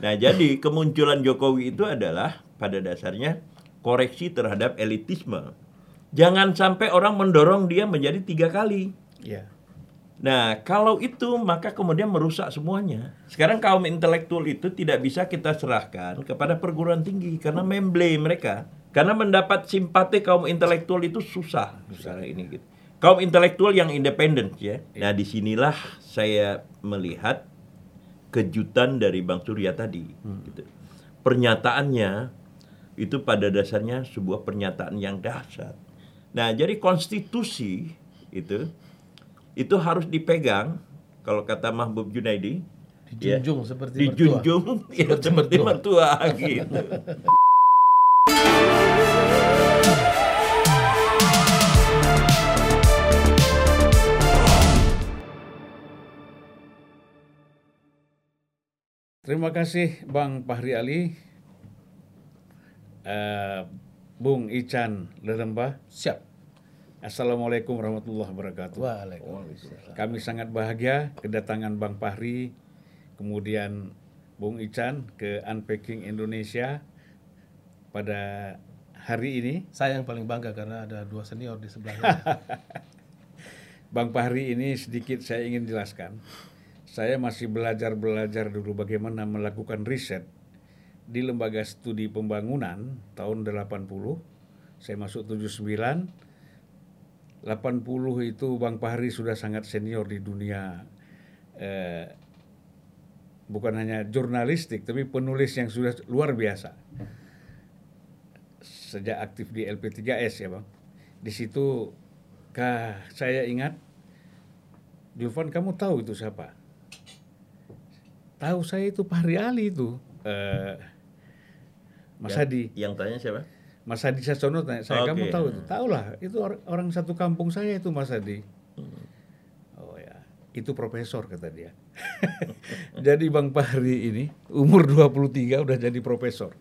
Nah, jadi kemunculan Jokowi itu adalah pada dasarnya koreksi terhadap elitisme. Jangan sampai orang mendorong dia menjadi tiga kali. Ya. Nah, kalau itu maka kemudian merusak semuanya. Sekarang kaum intelektual itu tidak bisa kita serahkan kepada perguruan tinggi karena memble mereka. Karena mendapat simpati kaum intelektual itu susah sekarang ini gitu. Kaum intelektual yang independen ya. Nah, di sinilah saya melihat kejutan dari Bang Surya tadi. Gitu. Pernyataannya itu pada dasarnya sebuah pernyataan yang dahsyat. Nah, jadi konstitusi itu itu harus dipegang kalau kata Mahbub Junaidi ya, Dijunjung seperti dijunjung ya, seperti mertua gitu. Terima kasih Bang Fahri Ali, Eh, Bung Ican Lerembah. Siap. Assalamualaikum warahmatullahi wabarakatuh. Waalaikumsalam. Kami sangat bahagia kedatangan Bang Fahri, kemudian Bung Ican ke Unpacking Indonesia pada hari ini. Saya yang paling bangga karena ada dua senior di sebelahnya. Bang Fahri ini sedikit saya ingin jelaskan. Saya masih belajar-belajar dulu bagaimana melakukan riset di Lembaga Studi Pembangunan tahun 80. Saya masuk 79. 80 itu Bang Fahri sudah sangat senior di dunia eh, bukan hanya jurnalistik tapi penulis yang sudah luar biasa. Sejak aktif di LP3S ya, Bang. Di situ kah saya ingat Julvan kamu tahu itu siapa? Tahu saya itu Fahri Ali itu. Eh, Mas Yang- Hadi. Yang tanya siapa? Mas Hadi Sasono tanya, saya kamu Oke. tahu itu? Tahu lah, itu or- orang satu kampung saya itu Mas Hadi. Hmm. Oh ya, itu profesor kata dia. jadi Bang Fahri ini umur 23 udah jadi profesor.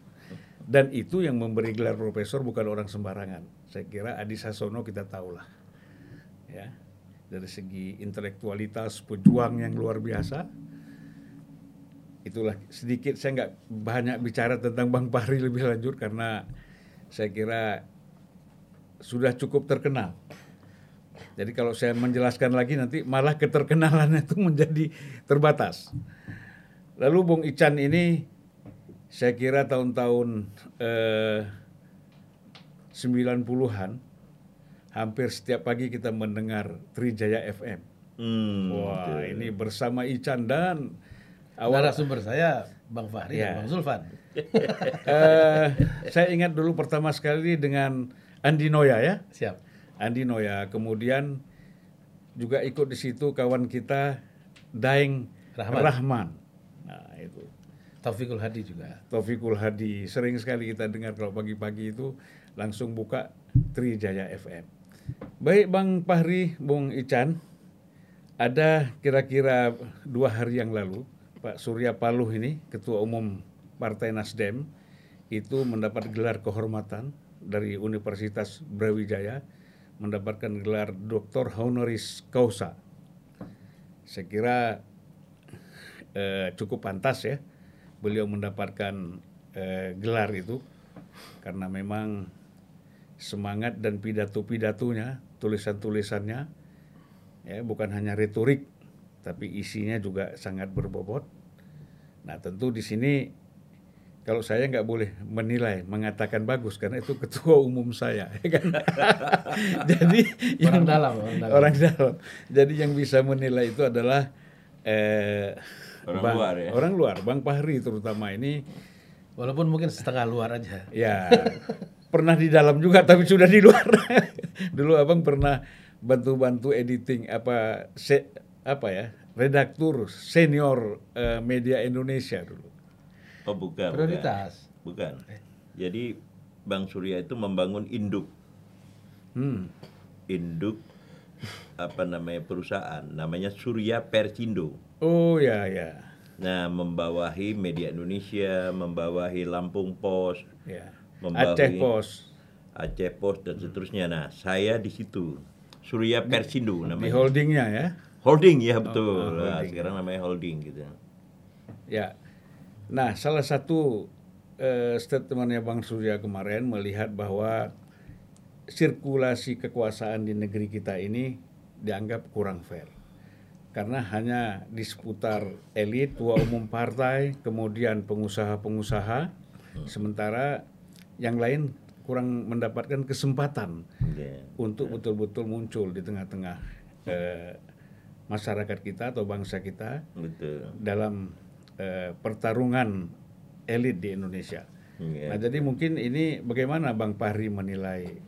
Dan itu yang memberi gelar profesor bukan orang sembarangan. Saya kira Adi Sasono kita tahulah. Ya. Dari segi intelektualitas, pejuang yang luar biasa. Itulah sedikit saya nggak banyak bicara tentang Bang Fahri lebih lanjut karena saya kira sudah cukup terkenal. Jadi kalau saya menjelaskan lagi nanti malah keterkenalannya itu menjadi terbatas. Lalu Bung Ican ini saya kira tahun-tahun eh, 90-an hampir setiap pagi kita mendengar Trijaya FM. Hmm, Wah, ini bersama Ican dan awal Narasumber saya Bang Fahri Ya. dan Bang Zulfan. eh, saya ingat dulu pertama sekali dengan Andi Noya ya. Siap. Andi Noya. Kemudian juga ikut di situ kawan kita Daeng Rahman. Rahman. Nah, itu. Taufikul Hadi juga. Taufikul Hadi. Sering sekali kita dengar kalau pagi-pagi itu langsung buka Trijaya FM. Baik Bang Fahri, Bung Ican, ada kira-kira dua hari yang lalu Pak Surya Paloh ini, Ketua Umum Partai Nasdem, itu mendapat gelar kehormatan dari Universitas Brawijaya, mendapatkan gelar Doktor Honoris Causa. Saya kira eh, cukup pantas ya beliau mendapatkan eh, gelar itu karena memang semangat dan pidato-pidatonya, tulisan-tulisannya ya bukan hanya retorik tapi isinya juga sangat berbobot. Nah, tentu di sini kalau saya nggak boleh menilai, mengatakan bagus karena itu ketua umum saya, ya kan? Jadi Orang dalam, orang dalam. orang dalam. Jadi yang bisa menilai itu adalah eh, Orang Bang- luar ya? Orang luar, Bang Fahri terutama ini Walaupun mungkin setengah luar aja. ya pernah di dalam juga tapi sudah di luar. Dulu Abang pernah bantu-bantu editing apa se, apa ya? Redaktur senior eh, media Indonesia dulu. Oh bukan. Prioritas. Bukan. bukan. Jadi Bang Surya itu membangun induk, Hmm. induk apa namanya perusahaan, namanya Surya Persindo. Oh ya ya. Nah, membawahi Media Indonesia, membawahi Lampung Pos, Ya. membawahi Aceh Pos. Aceh Pos dan seterusnya. Nah, saya di situ. Surya Persindo Di namanya. holdingnya ya. Holding ya betul. Oh, Nah, holding. sekarang namanya holding gitu. Ya. Nah, salah satu eh, statementnya Bang Surya kemarin melihat bahwa sirkulasi kekuasaan di negeri kita ini dianggap kurang fair. Karena hanya di seputar elit, tua umum partai, kemudian pengusaha-pengusaha, sementara yang lain kurang mendapatkan kesempatan Ya. untuk betul-betul muncul di tengah-tengah eh, masyarakat kita atau bangsa kita Betul. dalam eh, pertarungan elit di Indonesia. Ya. Nah, jadi mungkin ini bagaimana Bang Fahri menilai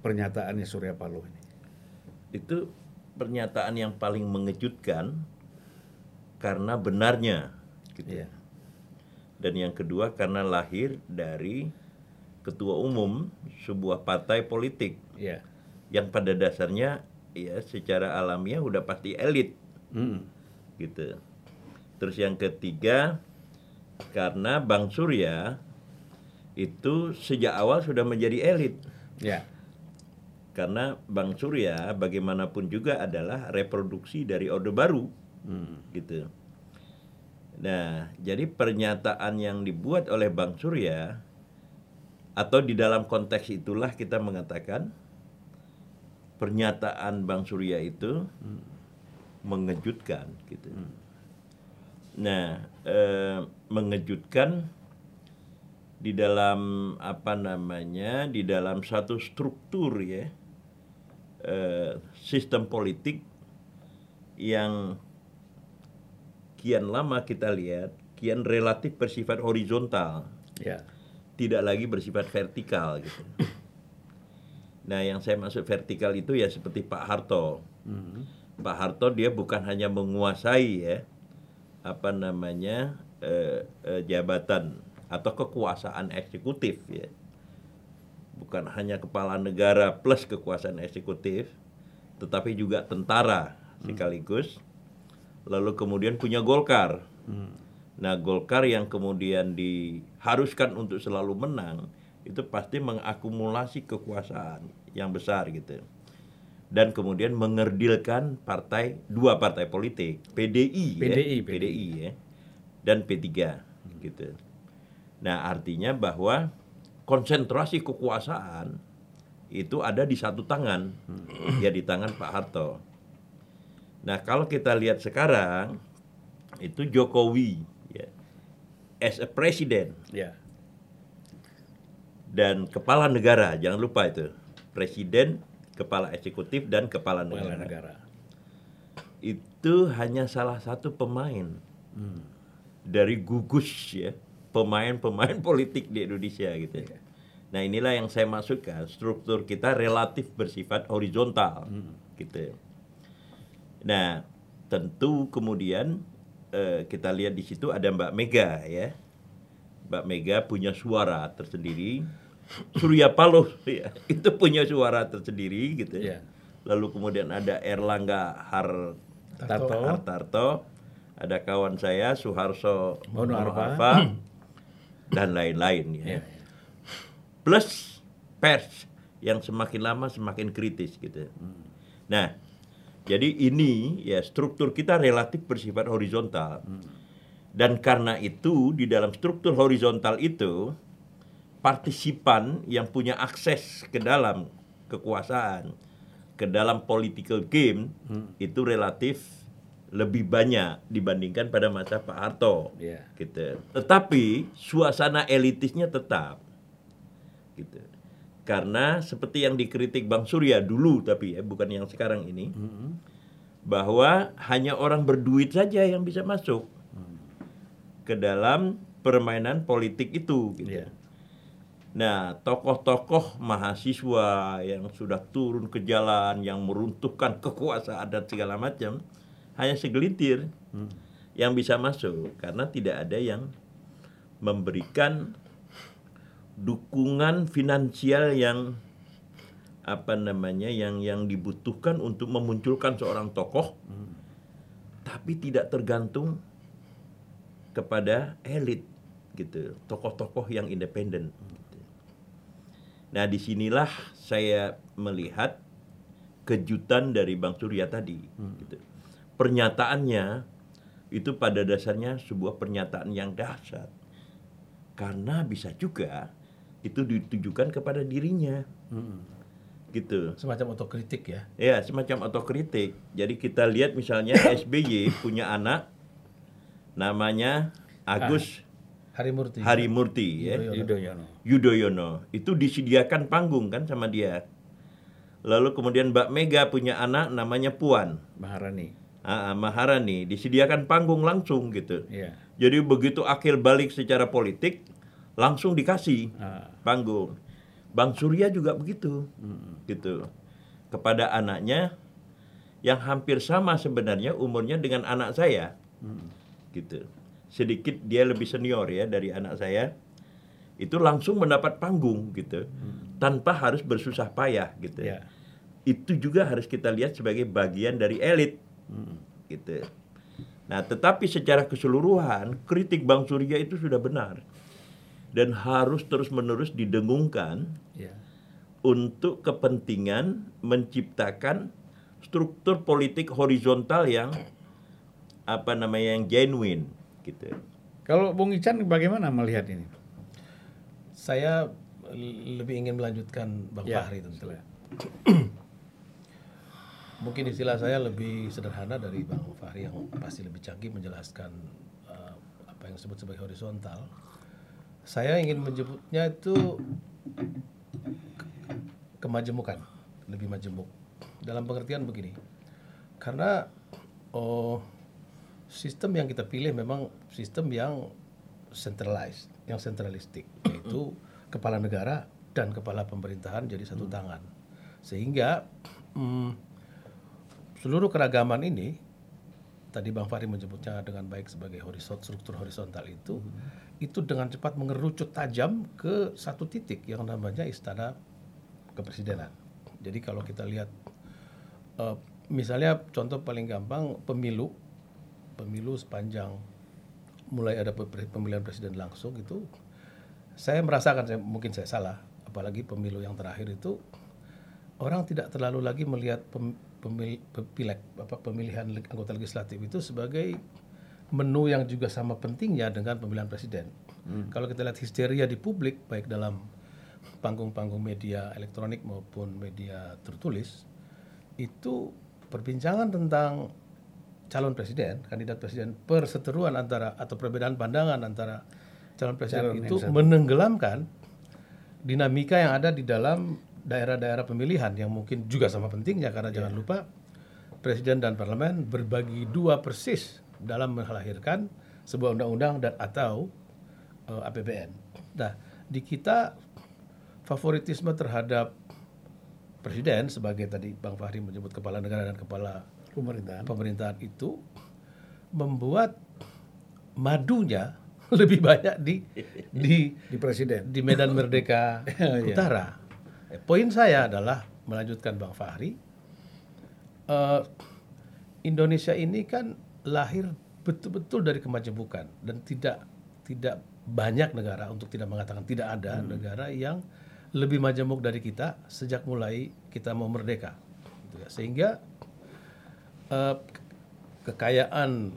pernyataannya Surya Paloh ini? Itu pernyataan yang paling mengejutkan karena benarnya gitu. Iya. Dan yang kedua karena lahir dari ketua umum sebuah partai politik Iya. yang pada dasarnya ya secara alamiah udah pasti elit Hmm. gitu. Terus yang ketiga karena Bang Surya itu sejak awal sudah menjadi elit Ya. karena Bang Surya bagaimanapun juga adalah reproduksi dari Orde Baru Hmm. gitu. Nah, jadi pernyataan yang dibuat oleh Bang Surya atau di dalam konteks itulah kita mengatakan pernyataan Bang Surya itu mengejutkan gitu. Nah, eh, mengejutkan di dalam apa namanya di dalam satu struktur ya eh, sistem politik yang kian lama kita lihat kian relatif bersifat horizontal Ya. tidak lagi bersifat vertikal gitu. Nah, yang saya maksud vertikal itu ya seperti Pak Harto. Hmm. Pak Harto dia bukan hanya menguasai ya apa namanya eh, eh, jabatan atau kekuasaan eksekutif ya. Bukan hanya kepala negara plus kekuasaan eksekutif, tetapi juga tentara sekaligus. Lalu kemudian punya Golkar. Nah, Golkar yang kemudian diharuskan untuk selalu menang itu pasti mengakumulasi kekuasaan yang besar gitu. Dan kemudian mengerdilkan partai dua partai politik, PDI, ya, PDI, PDI ya, dan P3 gitu. Nah, artinya bahwa konsentrasi kekuasaan itu ada di satu tangan, ya di tangan Pak Harto. Nah, kalau kita lihat sekarang itu Jokowi ya, as a president Ya. Dan kepala negara, jangan lupa itu. Presiden, kepala eksekutif dan kepala Kepala negara. negara. Itu hanya salah satu pemain dari gugus ya, pemain-pemain politik di Indonesia gitu. Nah, inilah yang saya maksudkan, struktur kita relatif bersifat horizontal gitu. Nah, tentu kemudian eh, kita lihat di situ ada Mbak Mega ya. Mbak Mega punya suara tersendiri. Surya Paloh ya, itu punya suara tersendiri gitu. Iya. Lalu kemudian ada Erlangga Tarto. Hartarto, ada kawan saya Suharso Mono Arfa. Dan lain-lain ya. Ya. Plus pers yang semakin lama semakin kritis gitu. Nah, jadi ini ya struktur kita relatif bersifat horizontal. Dan karena itu di dalam struktur horizontal itu partisipan yang punya akses ke dalam kekuasaan, ke dalam political game itu relatif lebih banyak dibandingkan pada masa Pak Harto. Iya. Gitu. Tetapi suasana elitisnya tetap. Gitu. Karena seperti yang dikritik Bang Surya dulu tapi ya bukan yang sekarang ini bahwa hanya orang berduit saja yang bisa masuk ke dalam permainan politik itu gitu. Iya. Nah, tokoh-tokoh mahasiswa yang sudah turun ke jalan, yang meruntuhkan kekuasaan dan segala macam, hanya segelintir yang bisa masuk karena tidak ada yang memberikan dukungan finansial yang apa namanya yang yang dibutuhkan untuk memunculkan seorang tokoh, tapi tidak tergantung kepada elit gitu, tokoh-tokoh yang independen. gitu. Nah di sinilah saya melihat kejutan dari Bang Surya tadi. gitu. Pernyataannya itu pada dasarnya sebuah pernyataan yang dahsyat. Karena bisa juga itu ditujukan kepada dirinya. Gitu. Semacam otokritik ya. Ya, semacam otokritik. Jadi kita lihat misalnya SBY punya anak namanya Agus Hari Murti. Harimurti ya. Yudhoyono. Yudhoyono. Itu disediakan panggung kan sama dia. Lalu kemudian Mbak Mega punya anak namanya Puan. Maharani. Ah, ah, Maharani disediakan panggung langsung gitu. Iya. Jadi begitu akil balik secara politik langsung dikasih Ah. panggung. Bang Surya juga begitu, gitu. Kepada anaknya yang hampir sama sebenarnya umurnya dengan anak saya, gitu. Sedikit dia lebih senior ya dari anak saya. Itu langsung mendapat panggung gitu, tanpa harus bersusah payah gitu. Ya. Itu juga harus kita lihat sebagai bagian dari elit, gitu. Nah, tetapi secara keseluruhan kritik Bang Surya itu sudah benar dan harus terus-menerus didengungkan Ya. untuk kepentingan menciptakan struktur politik horizontal yang apa namanya yang genuine gitu. Kalau Bung Ican bagaimana melihat ini? Saya lebih ingin melanjutkan Bang Ya, Fahri tentu. Mungkin istilah saya lebih sederhana dari Bang Fahri yang pasti lebih canggih menjelaskan eh, apa yang disebut sebagai horizontal. Saya ingin menyebutnya itu ke- kemajemukan, lebih majemuk. Dalam pengertian begini, karena oh, sistem yang kita pilih memang sistem yang centralized, yang sentralistik, yaitu kepala negara dan kepala pemerintahan jadi satu tangan, sehingga mm, seluruh keragaman ini tadi Bang Fahri menyebutnya dengan baik sebagai horizont struktur horizontal itu itu dengan cepat mengerucut tajam ke satu titik yang namanya istana kepresidenan. Jadi kalau kita lihat eh, misalnya contoh paling gampang pemilu pemilu sepanjang mulai ada pe- pemilihan presiden langsung itu saya merasakan saya mungkin saya salah apalagi pemilu yang terakhir itu orang tidak terlalu lagi melihat pem, pemil, pe- pileg apa pemilihan anggota legislatif itu sebagai menu yang juga sama pentingnya dengan pemilihan presiden. Kalau kita lihat histeria di publik baik dalam panggung-panggung media elektronik maupun media tertulis itu perbincangan tentang calon presiden, kandidat presiden perseteruan antara atau perbedaan pandangan antara calon presiden Calon itu menenggelamkan dinamika yang ada di dalam daerah-daerah pemilihan yang mungkin juga sama pentingnya karena jangan lupa presiden dan parlemen berbagi dua persis dalam melahirkan sebuah undang-undang dan atau eh, APBN. Nah, di kita favoritisme terhadap presiden sebagai tadi Bang Fahri menyebut kepala negara dan kepala Pemerintahan. pemerintahan itu membuat madunya lebih banyak di di Di presiden. di Medan Merdeka Iya. Utara. Eh, Poin saya adalah melanjutkan Bang Fahri. eh, Indonesia ini kan lahir betul-betul dari kemajemukan dan tidak tidak banyak negara untuk tidak mengatakan tidak ada negara yang lebih majemuk dari kita sejak mulai kita mau merdeka. Gitu ya. Sehingga eh, kekayaan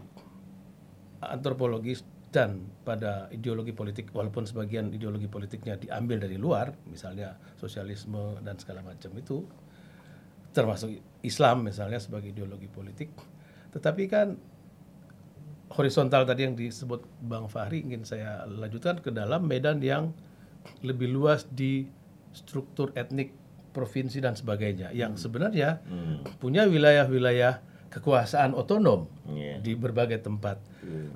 antropologis dan pada ideologi politik walaupun sebagian ideologi politiknya diambil dari luar misalnya sosialisme dan segala macam itu termasuk Islam misalnya sebagai ideologi politik. Tetapi kan horizontal tadi yang disebut Bang Fahri ingin saya lanjutkan ke dalam medan yang lebih luas di struktur etnik provinsi dan sebagainya yang sebenarnya punya wilayah-wilayah kekuasaan otonom Iya. di berbagai tempat.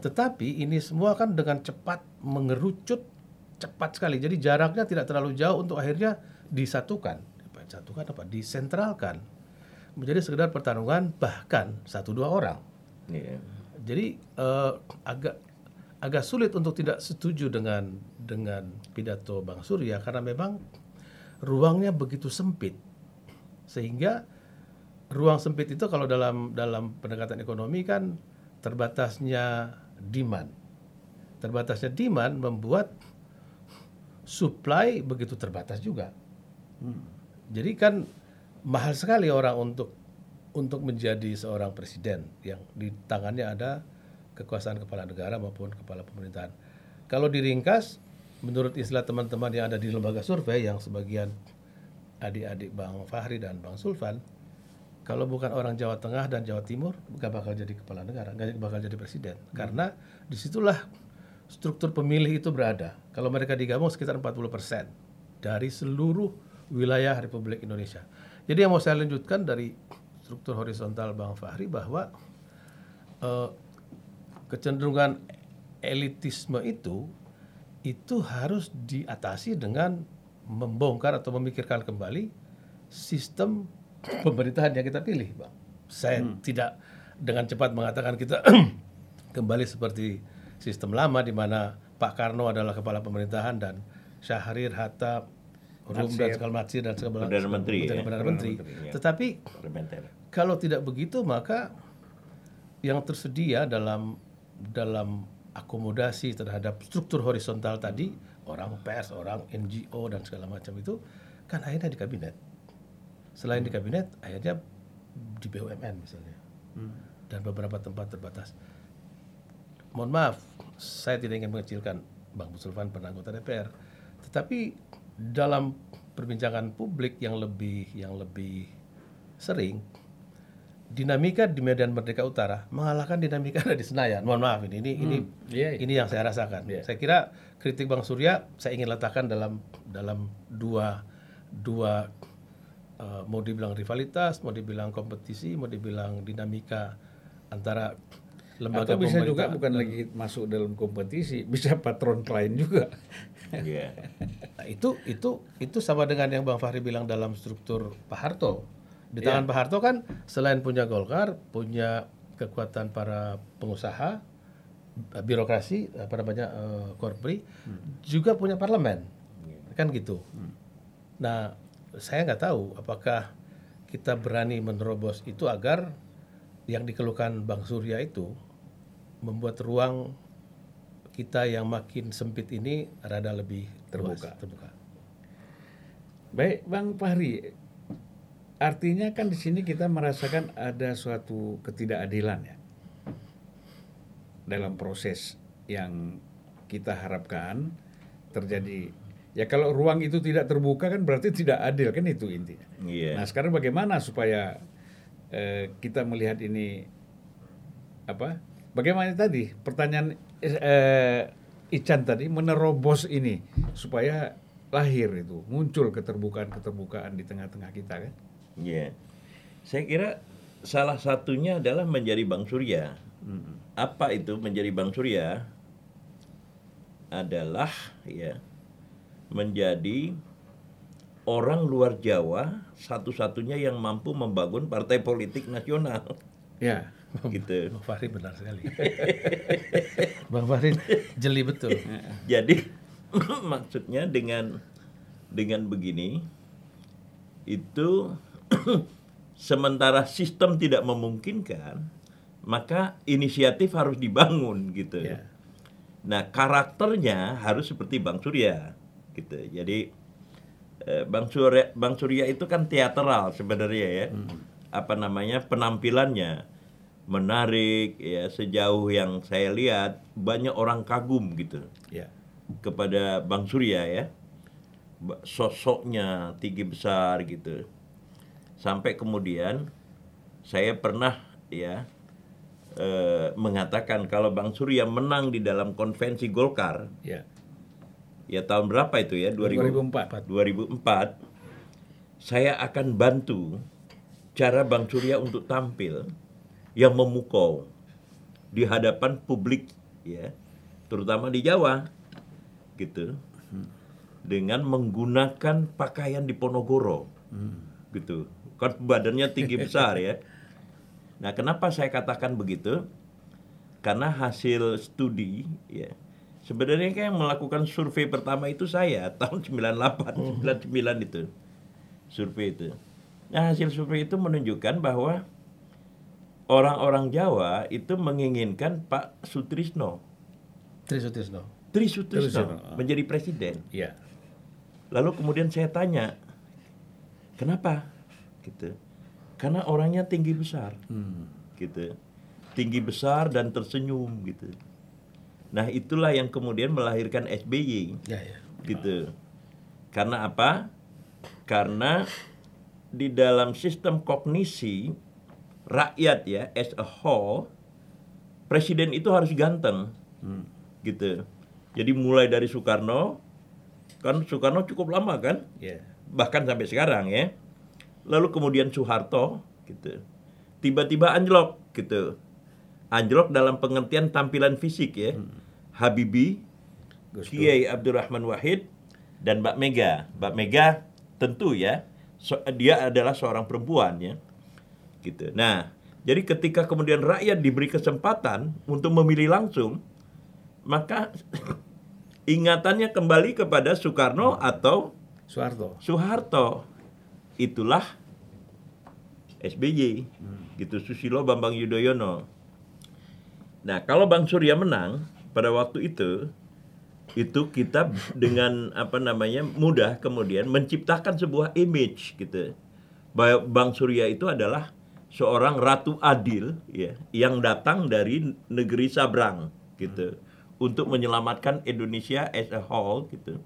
Tetapi ini semua kan dengan cepat mengerucut cepat sekali. Jadi jaraknya tidak terlalu jauh untuk akhirnya disatukan. Disatukan apa? Disentralkan. Menjadi sekedar pertarungan bahkan satu dua orang. Iya. Jadi eh, agak agak sulit untuk tidak setuju dengan dengan pidato Bang Surya karena memang ruangnya begitu sempit sehingga ruang sempit itu kalau dalam dalam pendekatan ekonomi kan terbatasnya demand. Terbatasnya demand membuat supply begitu terbatas juga. Jadi kan mahal sekali orang untuk untuk menjadi seorang presiden yang di tangannya ada kekuasaan kepala negara maupun kepala pemerintahan. Kalau diringkas, menurut istilah teman-teman yang ada di lembaga survei yang sebagian adik-adik Bang Fahri dan Bang Sulvan, kalau bukan orang Jawa Tengah dan Jawa Timur, nggak bakal jadi kepala negara, nggak bakal jadi presiden. Karena di situlah struktur pemilih itu berada. Kalau mereka digabung sekitar 40 persen dari seluruh wilayah Republik Indonesia. Jadi yang mau saya lanjutkan dari struktur horizontal Bang Fahri bahwa eh, kecenderungan elitisme itu itu harus diatasi dengan membongkar atau memikirkan kembali sistem pemerintahan yang kita pilih, Bang. Saya tidak dengan cepat mengatakan kita kembali seperti sistem lama di mana Pak Karno adalah kepala pemerintahan dan Syahrir, Hatta, Rum dan segala macam dan segala Perdana Menteri, dan ya. Perdana Menteri. Menteri, ya. Tetapi kalau tidak begitu maka yang tersedia dalam dalam akomodasi terhadap struktur horizontal tadi orang pers, orang NGO dan segala macam itu kan akhirnya di kabinet. Selain di kabinet, akhirnya di BUMN misalnya dan beberapa tempat terbatas. Mohon maaf, saya tidak ingin mengecilkan Bang Musulfan pernah anggota DPR, tetapi dalam perbincangan publik yang lebih yang lebih sering dinamika di Medan Merdeka Utara mengalahkan dinamika ada di Senayan. Mohon maaf ini ini ini, Iya, iya. ini yang saya rasakan. Saya kira kritik Bang Surya saya ingin letakkan dalam dalam dua dua eh, mau dibilang rivalitas, mau dibilang kompetisi, mau dibilang dinamika antara lembaga Atau bisa juga bukan lagi masuk dalam kompetisi, bisa patron klien juga. Iya. Nah, itu itu itu sama dengan yang Bang Fahri bilang dalam struktur Pak Harto. Di Iya. tangan Pak Harto kan selain punya Golkar, punya kekuatan para pengusaha, birokrasi, apa namanya korpri, Hmm. juga punya parlemen, Iya. kan gitu. Nah, saya nggak tahu apakah kita berani menerobos itu agar yang dikeluhkan Bang Surya itu membuat ruang kita yang makin sempit ini rada lebih Terbuka. terbuka. Baik, Bang Fahri. Artinya kan di sini kita merasakan ada suatu ketidakadilan ya dalam proses yang kita harapkan terjadi. Ya kalau ruang itu tidak terbuka kan berarti tidak adil kan itu intinya. Iya. Nah sekarang bagaimana supaya eh, kita melihat ini apa? Bagaimana tadi pertanyaan eh, Ican tadi menerobos ini supaya lahir itu muncul keterbukaan-keterbukaan di tengah-tengah kita kan? Iya. Saya kira salah satunya adalah menjadi Bang Surya. Apa itu menjadi Bang Surya? Adalah ya menjadi orang luar Jawa satu-satunya yang mampu membangun partai politik nasional. Ya. gitu. Bang Fahri benar sekali. Bang Fahri jeli betul. Jadi maksudnya dengan dengan begini itu sementara sistem tidak memungkinkan, maka inisiatif harus dibangun gitu. Ya. Nah, karakternya harus seperti Bang Surya gitu. Jadi eh, Bang Surya Bang Surya itu kan teateral sebenarnya ya. Apa namanya? penampilannya menarik ya sejauh yang saya lihat banyak orang kagum gitu Ya. kepada Bang Surya ya. Sosoknya tinggi besar gitu. Sampai kemudian saya pernah ya eh, mengatakan kalau Bang Surya menang di dalam konvensi Golkar Ya. Ya tahun berapa itu ya? 2000 2004. 2004 saya akan bantu cara Bang Surya untuk tampil yang memukau di hadapan publik ya. Terutama di Jawa gitu. Dengan menggunakan pakaian di Ponorogo gitu. Kan badannya tinggi besar ya. Nah kenapa saya katakan begitu? Karena hasil studi ya sebenarnya kan yang melakukan survei pertama itu saya tahun 98 99 itu survei itu nah hasil survei itu menunjukkan bahwa orang-orang Jawa itu menginginkan Pak Sutrisno Tri Sutisno. Tri Sutrisno Sutrisno. menjadi presiden Ya. Lalu kemudian saya tanya, kenapa? Gitu. Karena orangnya tinggi besar, Hmm. gitu. tinggi besar dan tersenyum gitu. Nah, itulah yang kemudian melahirkan SBY Ya, ya. gitu. Karena apa? Karena di dalam sistem kognisi rakyat ya as a whole presiden itu harus ganteng. Gitu. Jadi mulai dari Soekarno kan Soekarno cukup lama kan? Ya. bahkan sampai sekarang ya. Lalu kemudian Soeharto gitu. Tiba-tiba anjlok gitu. Anjlok dalam pengertian tampilan fisik ya. Habibie, Dur. Kiai Abdurrahman Wahid dan Mbak Mega. Mbak Mega tentu ya so- dia adalah seorang perempuan ya. Gitu. Nah, jadi ketika kemudian rakyat diberi kesempatan untuk memilih langsung, maka ingatannya kembali kepada Soekarno atau Soeharto. Soeharto. Itulah SBY. Gitu Susilo Bambang Yudhoyono. Nah, kalau Bang Surya menang pada waktu itu itu kita dengan apa namanya mudah kemudian menciptakan sebuah image gitu. Bahwa Bang Surya itu adalah seorang ratu adil ya yang datang dari negeri Sabrang gitu untuk menyelamatkan Indonesia as a whole gitu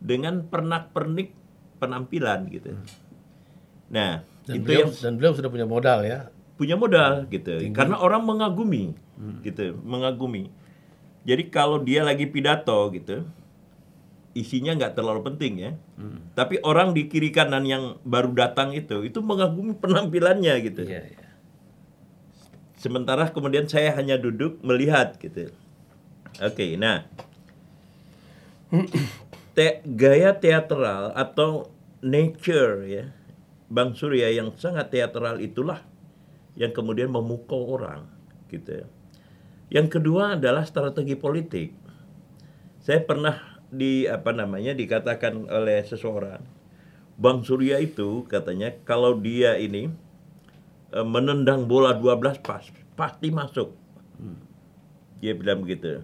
dengan pernak-pernik penampilan gitu. Nah, Dan itu beliau, yang dan beliau sudah punya modal ya. punya modal gitu. Karena orang mengagumi gitu, mengagumi. Jadi kalau dia lagi pidato gitu, isinya nggak terlalu penting ya. Tapi orang di kiri kanan yang baru datang itu itu mengagumi penampilannya gitu. Iya, iya. Sementara kemudian saya hanya duduk melihat gitu. Oke, nah te- gaya teatral atau nature ya Bang Surya yang sangat teatral itulah yang kemudian memukau orang gitu. Yang kedua adalah strategi politik. Saya pernah di apa namanya dikatakan oleh seseorang Bang Surya itu katanya kalau dia ini eh, menendang bola 12 pas pasti masuk. Dia bilang begitu.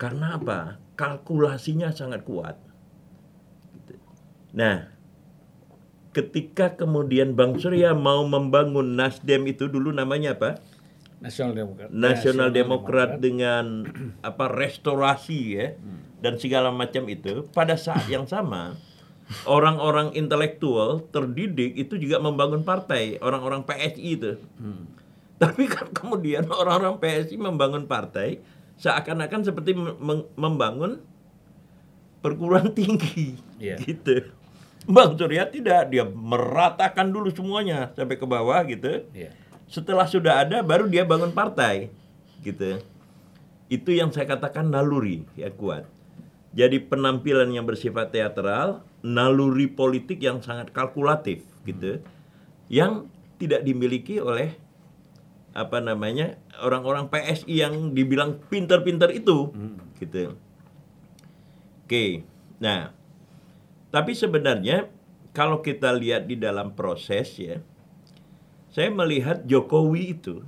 Karena apa? Kalkulasinya sangat kuat. Gitu. Nah, ketika kemudian Bang Surya mau membangun Nasdem itu dulu namanya apa? Nasional Demokrat. Nasional Demokrat dengan apa restorasi ya dan segala macam itu pada saat yang sama orang-orang intelektual terdidik itu juga membangun partai orang-orang PSI itu tapi kan kemudian orang-orang PSI membangun partai seakan-akan seperti mem- mem- membangun perguruan tinggi Iya. gitu Bang Surya tidak dia meratakan dulu semuanya sampai ke bawah gitu Iya. Setelah sudah ada baru dia bangun partai. Gitu. Itu yang saya katakan naluri yang kuat. Jadi penampilan yang bersifat teatral naluri politik yang sangat kalkulatif gitu. Yang tidak dimiliki oleh apa namanya orang-orang PSI yang dibilang pinter-pinter itu gitu. Oke nah. Tapi sebenarnya kalau kita lihat di dalam proses ya saya melihat Jokowi itu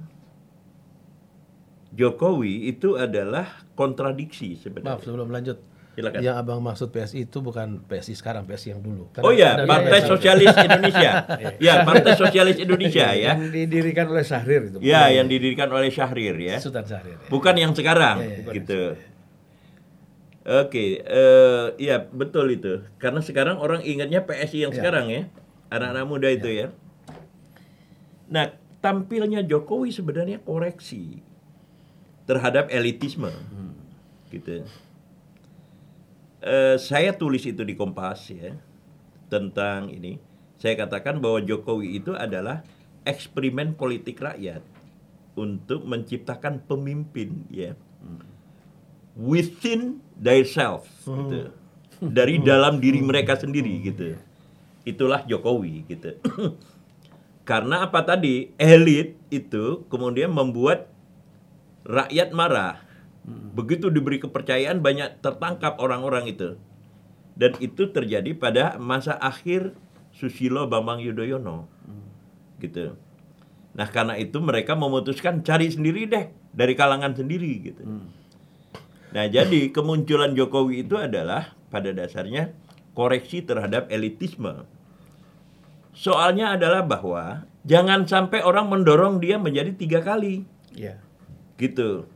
Jokowi itu adalah kontradiksi Maaf sebenarnya. sebelum lanjut. Silakan. Yang abang maksud PSI itu bukan PSI sekarang, PSI yang dulu. Karena Oh ya, ada- Partai ada- Sosialis Indonesia. ya, Partai Sosialis Indonesia ya. Yang didirikan oleh Syahrir itu. Ya, yang didirikan oleh Syahrir ya. Sultan Syahrir. ya. Bukan yang sekarang Ya, ya, gitu. Oke, eh ya betul itu. Karena sekarang orang ingatnya PSI yang Ya. sekarang ya. Anak-anak muda itu ya. Nah, tampilnya Jokowi sebenarnya koreksi terhadap elitisme. Gitu. Eh, saya tulis itu di Kompas ya tentang ini. Saya katakan bahwa Jokowi itu adalah eksperimen politik rakyat untuk menciptakan pemimpin ya within themselves gitu. dari dalam diri mereka sendiri gitu. Itulah Jokowi gitu. Karena apa tadi elit itu kemudian membuat rakyat marah. Begitu diberi kepercayaan banyak tertangkap orang-orang itu. Dan itu terjadi pada masa akhir Susilo Bambang Yudhoyono. Gitu. Nah, karena itu mereka memutuskan cari sendiri deh dari kalangan sendiri gitu. Nah, jadi kemunculan Jokowi itu adalah pada dasarnya koreksi terhadap elitisme. Soalnya adalah bahwa jangan sampai orang mendorong dia menjadi tiga kali, Ya. gitu.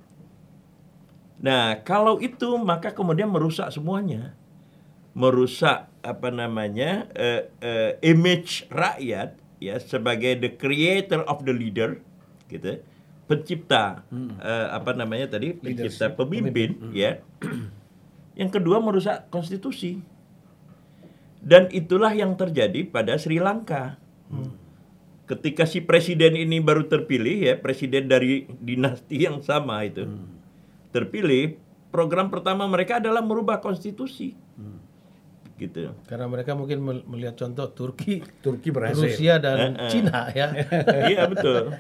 Nah, kalau itu maka kemudian merusak semuanya, merusak apa namanya eh, eh, image rakyat ya sebagai the creator of the leader, gitu, pencipta eh, apa namanya tadi pencipta pemimpin, ya. Yang kedua merusak konstitusi. Dan itulah yang terjadi pada Sri Lanka. Ketika si presiden ini baru terpilih ya, presiden dari dinasti yang sama itu. Terpilih, program pertama mereka adalah merubah konstitusi. Gitu. Karena mereka mungkin mel- melihat contoh Turki, Turki berhasil. Rusia dan Cina ya. iya betul.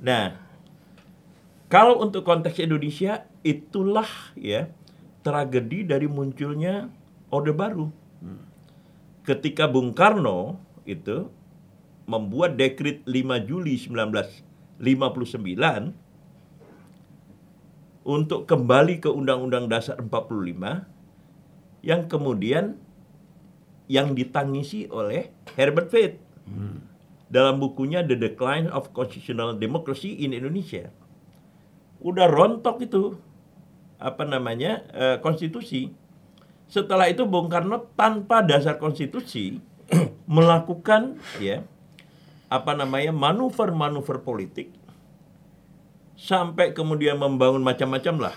Nah, kalau untuk konteks Indonesia itulah ya tragedi dari munculnya Orde Baru. Ketika Bung Karno itu membuat dekrit 5 Juli 1959 untuk kembali ke Undang-Undang Dasar 45 yang kemudian yang ditangisi oleh Herbert Fate dalam bukunya The Decline of Constitutional Democracy in Indonesia. Udah rontok itu apa namanya eh, konstitusi. Setelah itu Bung Karno tanpa dasar konstitusi melakukan ya apa namanya manuver-manuver politik sampai kemudian membangun macam-macam lah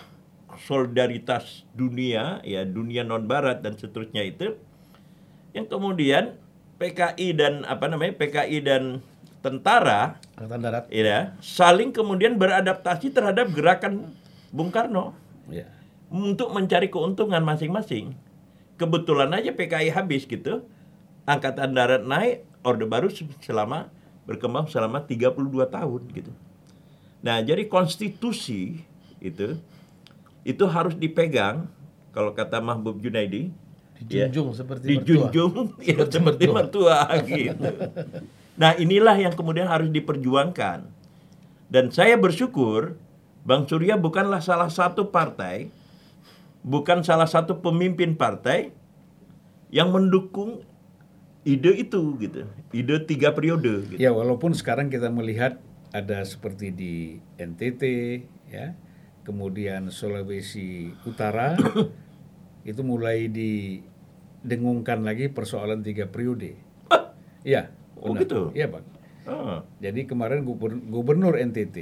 solidaritas dunia ya dunia non barat dan seterusnya itu yang kemudian PKI dan apa namanya PKI dan tentara Angkatan Darat. ya saling kemudian beradaptasi terhadap gerakan Bung Karno Ya. Untuk mencari keuntungan masing-masing. Kebetulan aja PKI habis gitu. Angkatan darat naik, Orde Baru se- selama berkembang selama 32 tahun gitu. Nah, jadi konstitusi itu itu harus dipegang kalau kata Mahbub Junaidi Dijunjung seperti mertua. dijunjung ya, Seperti seperti mertua. mertua gitu. Nah, inilah yang kemudian harus diperjuangkan. Dan saya bersyukur Bang Surya bukanlah salah satu partai, bukan salah satu pemimpin partai yang mendukung ide itu gitu. Ide tiga periode gitu. Ya walaupun sekarang kita melihat ada seperti di NTT ya, kemudian Sulawesi Utara itu mulai didengungkan lagi persoalan tiga periode. Iya, Oh, benar. gitu? Iya, Bang. Ah, Jadi kemarin gubernur, gubernur NTT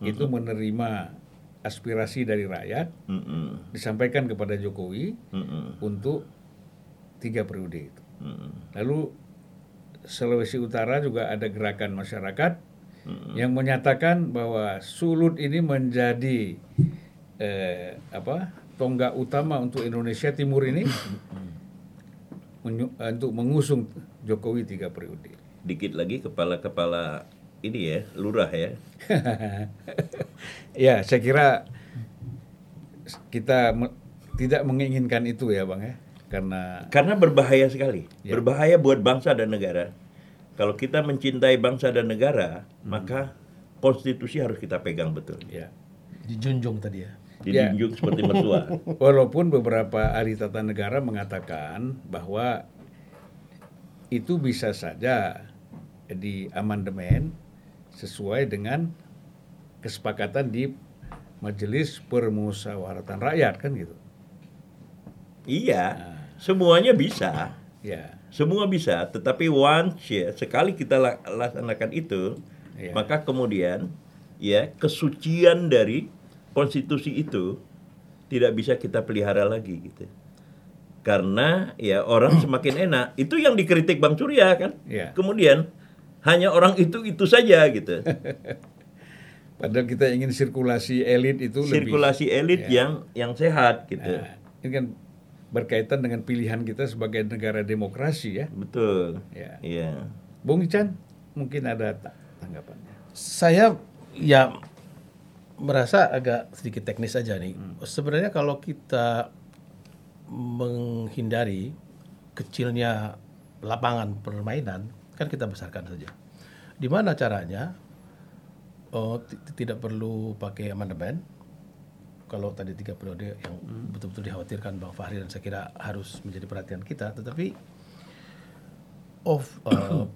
itu menerima aspirasi dari rakyat mm-mm, disampaikan kepada Jokowi mm-mm, untuk tiga periode itu. mm-mm. Lalu Sulawesi Utara juga ada gerakan masyarakat yang menyatakan bahwa Sulut ini menjadi eh, apa tonggak utama untuk Indonesia Timur ini untuk mengusung Jokowi tiga periode. Dikit lagi kepala-kepala ini ya, lurah ya. ya, saya kira kita me- tidak menginginkan itu ya, Bang ya. Karena Karena berbahaya sekali, Ya. berbahaya buat bangsa dan negara. Kalau kita mencintai bangsa dan negara, maka konstitusi harus kita pegang betul. ya Dijunjung tadi ya. Dijunjung seperti mertua. Walaupun beberapa ahli tata negara mengatakan bahwa itu bisa saja di amandemen sesuai dengan kesepakatan di Majelis Permusyawaratan Rakyat kan gitu. iya, semuanya bisa. Ya, Semua bisa, tetapi once ya sekali kita la- laksanakan itu, Iya. maka kemudian ya kesucian dari konstitusi itu tidak bisa kita pelihara lagi gitu. Karena ya orang semakin enak. Itu yang dikritik Bang Surya kan. Iya. Kemudian hanya orang itu itu saja gitu. padahal kita ingin sirkulasi elit itu lebih Sirkulasi elit yang yang sehat gitu. Nah, ini kan berkaitan dengan pilihan kita sebagai negara demokrasi ya. Betul. Ya. Iya. Bung Ican mungkin ada ta- tanggapannya. Saya ya merasa agak sedikit teknis aja nih. Sebenarnya kalau kita menghindari kecilnya lapangan permainan, kan kita besarkan saja. Di mana caranya? Oh, ti- tidak perlu pakai amandemen. Kalau tadi tiga periode yang betul-betul dikhawatirkan Bang Fahri dan saya kira harus menjadi perhatian kita, tetapi of eh,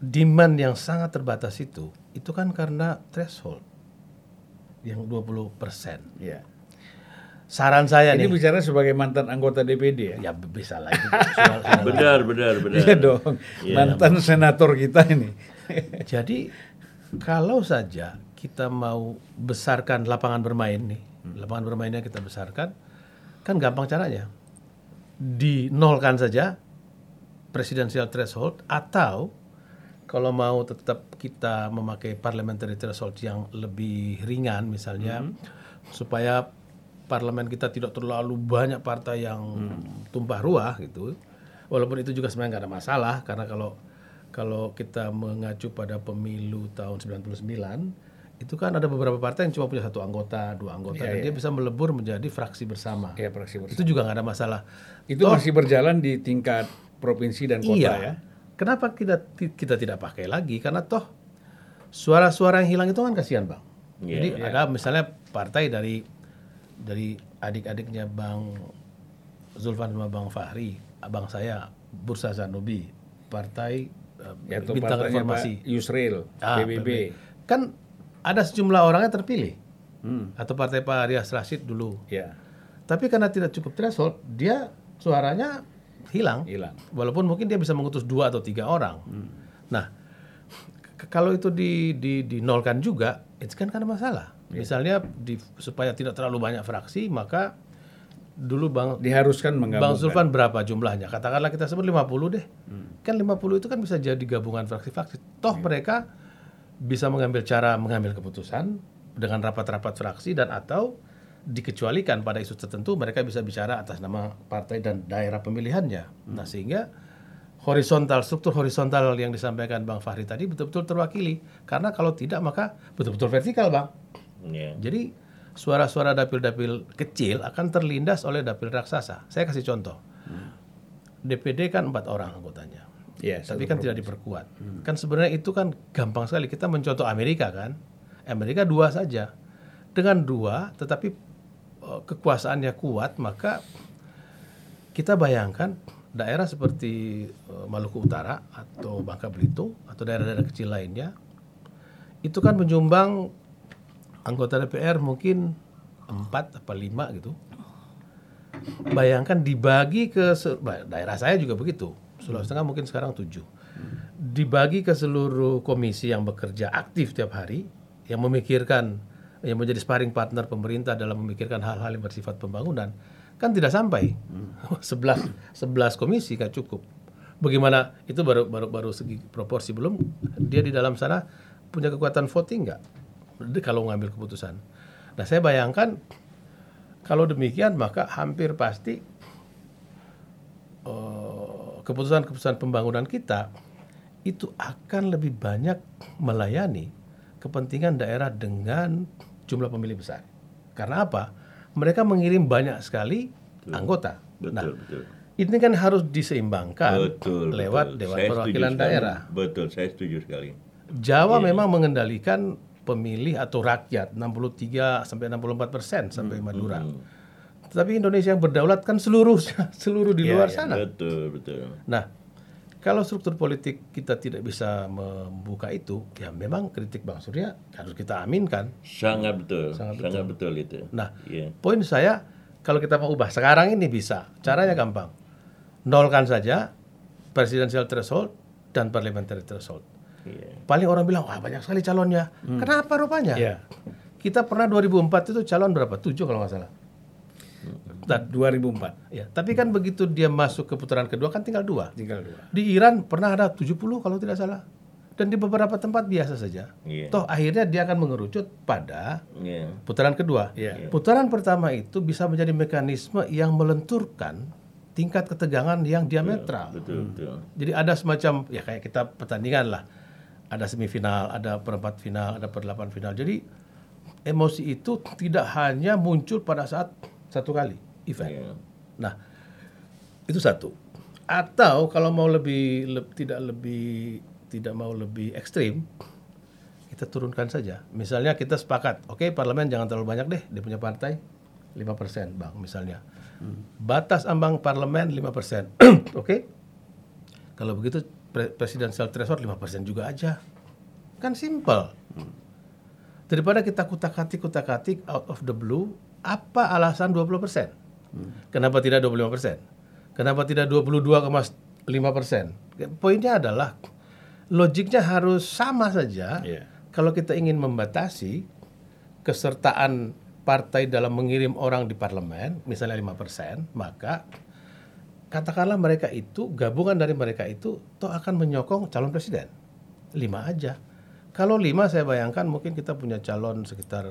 demand yang sangat terbatas itu, itu kan karena threshold yang 20 persen. Ya. Saran saya Ini nih, bicara sebagai mantan anggota DPD ya? ya bisa soal- Benar, benar, benar. Iya dong. Iya. Mantan senator kita ini. Jadi kalau saja kita mau besarkan lapangan bermain nih, lapangan bermainnya kita besarkan, kan gampang caranya. Dinolkan saja presidensial threshold atau kalau mau tetap kita memakai parliamentary threshold yang lebih ringan misalnya supaya parlemen kita tidak terlalu banyak partai yang tumpah ruah gitu. Walaupun itu juga sebenarnya nggak ada masalah karena kalau kalau kita mengacu pada pemilu tahun 99 itu kan ada beberapa partai yang cuma punya satu anggota, dua anggota dan dia bisa melebur menjadi fraksi bersama. Ya, fraksi bersama. Itu juga nggak ada masalah. Itu masih berjalan di tingkat provinsi dan kota iya. ya? Kenapa kita kita tidak pakai lagi? Karena toh suara-suara yang hilang itu kan kasihan bang. Iya, Jadi ada misalnya partai dari dari adik-adiknya bang Zulfan sama bang Fahri, abang saya Bursa Zanubi, partai eh, Yaitu bintang reformasi. Yusril, Ah, PBB. Kan ada sejumlah orangnya terpilih. Hmm. Atau partai Pak Rias Rashid dulu. Ya, Tapi karena tidak cukup threshold, dia suaranya hilang. hilang. Walaupun mungkin dia bisa mengutus dua atau tiga orang. Nah, k- kalau itu di, di dinolkan juga, itu kan karena masalah. Misalnya di, supaya tidak terlalu banyak fraksi, maka dulu bang Diharuskan Bang menggabungkan. Zulfan berapa jumlahnya? Katakanlah kita sebut 50 deh. Kan 50 itu kan bisa jadi gabungan fraksi-fraksi. Toh mereka bisa mengambil cara mengambil keputusan dengan rapat-rapat fraksi dan atau dikecualikan pada isu tertentu mereka bisa bicara atas nama partai dan daerah pemilihannya. Nah, sehingga horizontal struktur horizontal yang disampaikan Bang Fahri tadi betul-betul terwakili. Karena kalau tidak maka betul-betul vertikal, Bang. Iya. Jadi suara-suara dapil-dapil kecil akan terlindas oleh dapil raksasa. Saya kasih contoh. DPD kan empat orang anggotanya, Ya, tapi kan tidak diperkuat. Kan sebenarnya itu kan gampang sekali. Kita mencontoh Amerika kan, Amerika dua saja. Dengan dua, tetapi eh, kekuasaannya kuat, maka kita bayangkan daerah seperti eh, Maluku Utara atau Bangka Belitung atau daerah-daerah kecil lainnya itu kan menyumbang anggota DPR mungkin empat apa lima gitu. Bayangkan dibagi ke daerah saya juga begitu. Sulawesi Tengah mungkin sekarang tujuh. Dibagi ke seluruh komisi yang bekerja aktif tiap hari, yang memikirkan, yang menjadi sparring partner pemerintah dalam memikirkan hal-hal yang bersifat pembangunan, kan tidak sampai. 11 11 komisi kan cukup. Bagaimana itu baru baru baru segi proporsi belum dia di dalam sana punya kekuatan voting nggak Kalau ngambil keputusan. Nah saya bayangkan kalau demikian maka hampir pasti eh, keputusan-keputusan pembangunan kita itu akan lebih banyak melayani kepentingan daerah dengan jumlah pemilih besar. Karena apa? Mereka mengirim banyak sekali anggota. Betul, nah, betul. ini kan harus diseimbangkan Betul, lewat betul. Dewan Saya Perwakilan sekali. Daerah. Betul, saya setuju sekali. Jawa Iya. memang mengendalikan pemilih atau rakyat 63 sampai 64 persen sampai Hmm, Madura. Tetapi Indonesia yang berdaulat kan seluruh seluruh di Iya, luar iya, sana. Betul, betul. Nah, kalau struktur politik kita tidak bisa membuka itu, ya memang kritik Bang Surya harus kita aminkan. Sangat betul. Sangat Sangat, betul. itu. Nah, Iya. poin saya kalau kita mau ubah sekarang ini bisa. Caranya gampang. Nolkan saja presidential threshold dan parliamentary threshold. Iya. Paling orang bilang, wah banyak sekali calonnya. Kenapa rupanya? Iya. Kita pernah 2004 itu calon berapa? Tujuh kalau nggak salah. Dan, 2004 ya, tapi kan begitu dia masuk ke putaran kedua kan tinggal dua. tinggal dua. Di Iran pernah ada 70 kalau tidak salah. Dan di beberapa tempat biasa saja. Iya. Toh akhirnya dia akan mengerucut pada Iya. putaran kedua. Iya. Putaran pertama itu bisa menjadi mekanisme yang melenturkan tingkat ketegangan yang diametral. Betul, betul. Jadi ada semacam ya kayak kita pertandingan lah. Ada semifinal, ada perempat final, ada perdelapan final. Jadi emosi itu tidak hanya muncul pada saat satu kali event. Iya. Nah, itu satu. Atau kalau mau lebih le- tidak lebih tidak mau lebih ekstrim, kita turunkan saja. Misalnya kita sepakat, oke parlemen jangan terlalu banyak deh, dia punya partai 5% bang misalnya. Batas ambang parlemen 5%. oke? Kalau begitu pre- presidential threshold 5% juga aja. Kan simple. Daripada kita kutak-atik kutak-atik out of the blue, apa alasan 20%? Kenapa tidak 25%? Kenapa tidak 22,5%? Poinnya adalah logiknya harus sama saja. Iya. Kalau kita ingin membatasi kesertaan partai dalam mengirim orang di parlemen, misalnya 5%, maka katakanlah mereka itu, gabungan dari mereka itu, toh akan menyokong calon presiden. Lima aja. Kalau lima saya bayangkan mungkin kita punya calon sekitar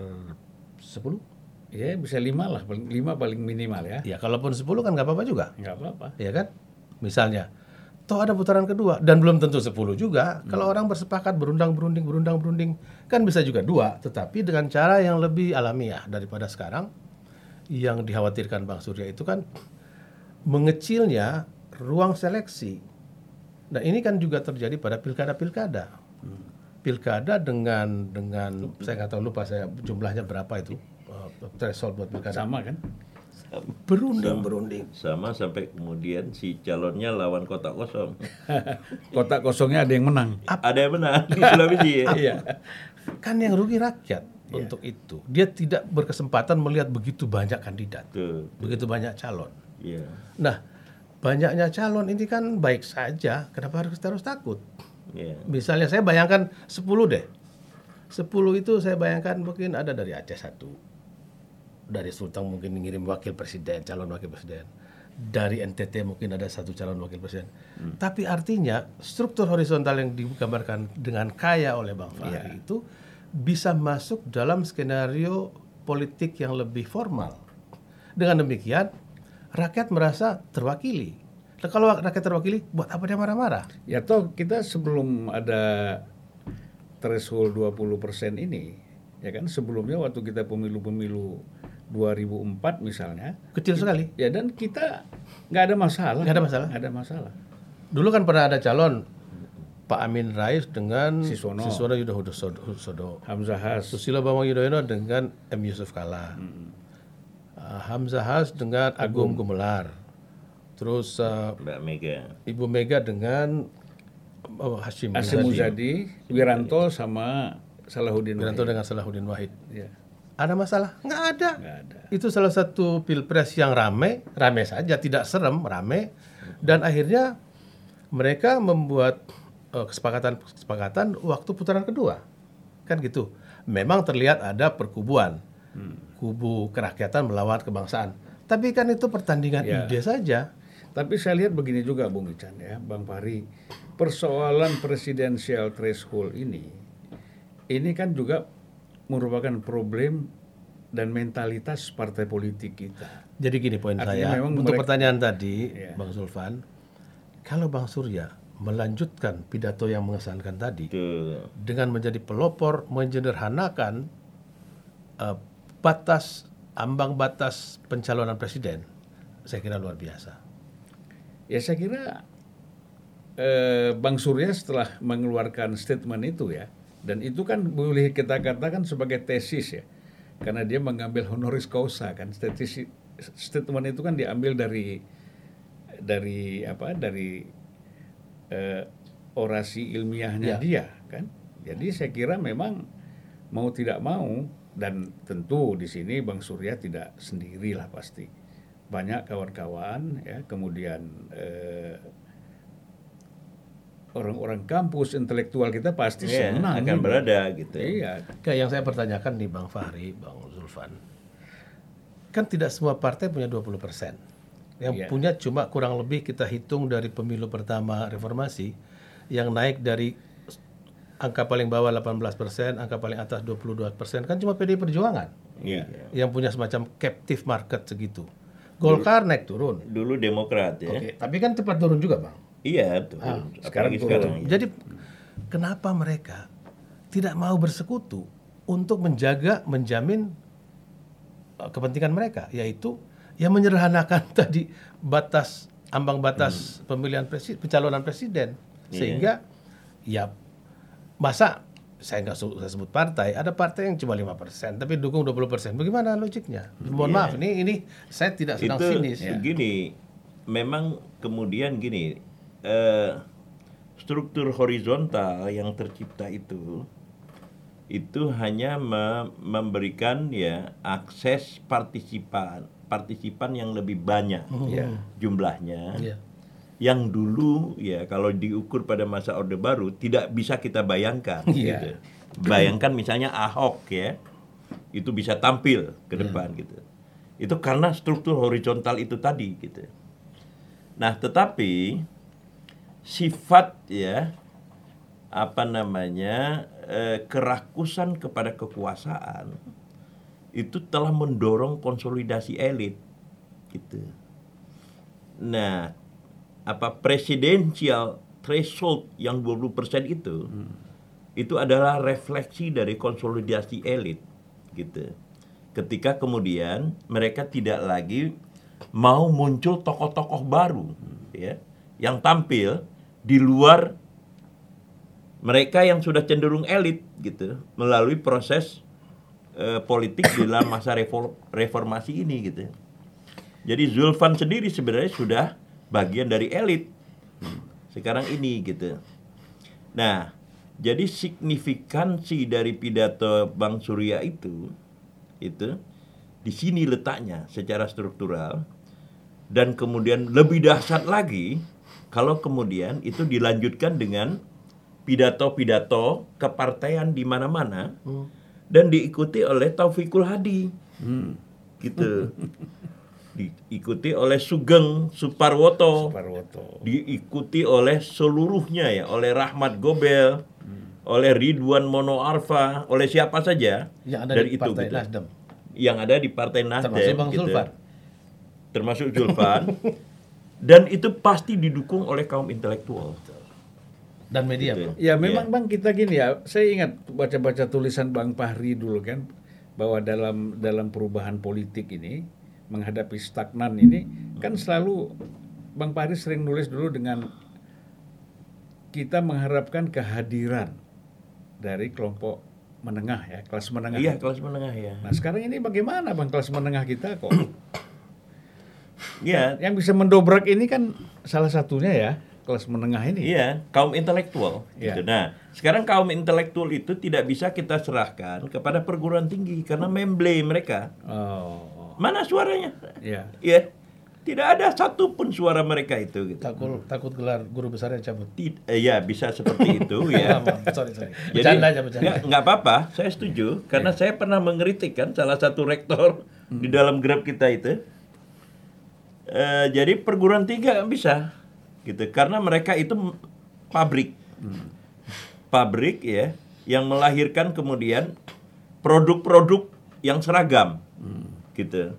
10. Ya bisa lima lah, lima paling minimal ya. Ya kalaupun 10 kan nggak apa-apa juga. Nggak apa-apa. ya kan? Misalnya, toh ada putaran kedua dan belum tentu 10 juga. Kalau orang bersepakat berundang berunding berundang berunding kan bisa juga dua, tetapi dengan cara yang lebih alamiah daripada sekarang yang dikhawatirkan Bang Surya itu kan mengecilnya ruang seleksi. Nah, ini kan juga terjadi pada pilkada-pilkada. Pilkada dengan dengan saya nggak tahu lupa saya jumlahnya berapa itu uh, threshold buat pilkada. Sama kan? Berunding berunding. Sama sampai kemudian si calonnya lawan kotak kosong. Kotak kosongnya ada yang menang. Ada yang menang di Sulawesi ya. Iya. Kan yang rugi rakyat untuk itu. Dia tidak berkesempatan melihat begitu banyak kandidat, Tuh. begitu banyak calon. Iya. Nah, banyaknya calon ini kan baik saja. Kenapa harus harus takut? Iya. Misalnya saya bayangkan 10 deh. 10 itu saya bayangkan mungkin ada dari Aceh satu. Dari Sulteng mungkin ngirim wakil presiden, calon wakil presiden. Dari NTT mungkin ada satu calon wakil presiden. Tapi artinya struktur horizontal yang digambarkan dengan kaya oleh Bang Fahri itu bisa masuk dalam skenario politik yang lebih formal. Dengan demikian, rakyat merasa terwakili. Nah, kalau rakyat terwakili, buat apa dia marah-marah? Ya toh kita sebelum ada threshold 20% ini, ya kan sebelumnya waktu kita pemilu-pemilu 2004 misalnya, Kecil sekali. ya dan kita nggak ada masalah. Nggak ada masalah. Nggak ada masalah. Dulu kan pernah ada calon Pak Amin Rais dengan Sisono. Sisono Hudosodo, Hudosodo. Hamzah Has, Susilo Bambang Yudhoyono dengan M Yusuf Kala. Uh, Hamzah Has dengan Agung Gumelar. Terus uh, Mbak Mega. Ibu Mega dengan oh, Hashim Muzadi. Wiranto sama Salahuddin. Wiranto Wahid. dengan Salahuddin Wahid. Ya, Ada masalah? Nggak ada. nggak ada. Itu salah satu pilpres yang rame, rame saja, tidak serem, rame. Dan akhirnya mereka membuat kesepakatan-kesepakatan waktu putaran kedua. Kan gitu. Memang terlihat ada perkubuan. Kubu kerakyatan melawan kebangsaan. Tapi kan itu pertandingan Ya. ide saja. Tapi saya lihat begini juga Bung Ican ya, Bang Fahri. Persoalan presidensial threshold ini, ini kan juga merupakan problem dan mentalitas partai politik kita. Jadi gini poin Artinya saya. Untuk mereka- pertanyaan tadi, Iya. Bang Zulfan, kalau Bang Surya melanjutkan pidato yang mengesankan tadi, Tuh. dengan menjadi pelopor menyederhanakan eh, batas ambang batas pencalonan presiden saya kira luar biasa Ya saya kira eh, Bang Surya setelah mengeluarkan statement itu ya, dan itu kan boleh kita katakan sebagai tesis ya, karena dia mengambil honoris causa kan, tesis statement itu kan diambil dari dari apa dari eh, orasi ilmiahnya Ya. dia kan, jadi saya kira memang mau tidak mau dan tentu di sini Bang Surya tidak sendirilah pasti banyak kawan-kawan ya kemudian eh, orang-orang kampus intelektual kita pasti Iya, senang akan juga. berada gitu. iya Kayak yang saya pertanyakan nih Bang Fahri, Bang Zulfan. Kan tidak semua partai punya 20%. Yang Iya. punya cuma kurang lebih kita hitung dari pemilu pertama reformasi yang naik dari angka paling bawah 18%, angka paling atas 22% kan cuma PDI Perjuangan Iya. yang punya semacam captive market segitu. Golkar naik turun. Dulu Demokrat ya. Oke, tapi kan cepat turun juga, Bang. Iya, tuh. sekarang Apalagi turun. sekarang. ya. Jadi kenapa mereka tidak mau bersekutu untuk menjaga, menjamin uh, kepentingan mereka, yaitu yang menyederhanakan tadi batas ambang batas pemilihan presiden, pencalonan presiden, sehingga ya masa saya nggak sebut partai, ada partai yang cuma 5%, tapi dukung 20%. Bagaimana logiknya? Mohon maaf, ini ini saya tidak sedang itu sinis. gini memang kemudian gini eh, struktur horizontal yang tercipta itu itu hanya me- memberikan ya akses partisipan partisipan yang lebih banyak Iya. jumlahnya Iya. Yang dulu ya kalau diukur pada masa Orde Baru tidak bisa kita bayangkan. Iya. gitu. Bayangkan misalnya Ahok ya, itu bisa tampil ke depan gitu. Itu karena struktur horizontal itu tadi gitu. Nah, tetapi sifat ya apa namanya eh, kerakusan kepada kekuasaan itu telah mendorong konsolidasi elit gitu. Nah, apa presidensial threshold yang 20% itu itu adalah refleksi dari konsolidasi elit gitu. Ketika kemudian mereka tidak lagi mau muncul tokoh-tokoh baru ya yang tampil di luar mereka yang sudah cenderung elit gitu melalui proses eh, politik di dalam masa refor- reformasi ini gitu. Jadi Zulfan sendiri sebenarnya sudah bagian dari elit sekarang ini gitu. Nah, jadi signifikansi dari pidato Bang Surya itu itu di sini letaknya secara struktural dan kemudian lebih dahsyat lagi kalau kemudian itu dilanjutkan dengan pidato-pidato kepartaian di mana-mana dan diikuti oleh Taufikul Hadi. Gitu. diikuti oleh Sugeng Suparwoto Parwoto. diikuti oleh seluruhnya ya, oleh Rahmat Gobel, oleh Ridwan Mono Arfa, oleh siapa saja Yang ada dari di itu Partai gitu. Nasdem. Yang ada di Partai Nasdem Termasuk Bang gitu. Zulfan. Termasuk Zulfan. Dan itu pasti didukung oleh kaum intelektual. Dan media, Gitu. Bang. Ya memang Bang kita gini ya, saya ingat baca-baca tulisan Bang Fahri dulu kan bahwa dalam dalam perubahan politik ini menghadapi stagnan ini kan selalu Bang Fahri sering nulis dulu dengan kita mengharapkan kehadiran dari kelompok menengah ya, kelas menengah. Iya, kelas menengah ya. Nah sekarang ini bagaimana Bang kelas menengah kita kok? Iya, Yang bisa mendobrak ini kan salah satunya ya kelas menengah ini. Iya, kaum intelektual. Iya. Gitu. Nah, sekarang kaum intelektual itu tidak bisa kita serahkan kepada perguruan tinggi karena memble mereka. Oh, Mana suaranya? ya. Ya, tidak ada satupun suara mereka itu. Gitu. Takut takut gelar guru besarnya cabut. Tid- eh, ya bisa seperti itu ya. Sorry, sorry. Jadi Bercanda aja, bercanda. nggak apa-apa, saya setuju karena saya pernah mengkritik kan salah satu rektor di dalam grab kita itu. Eh, jadi perguruan tinggi nggak bisa, gitu, karena mereka itu pabrik, pabrik ya, yang melahirkan kemudian produk-produk yang seragam, gitu.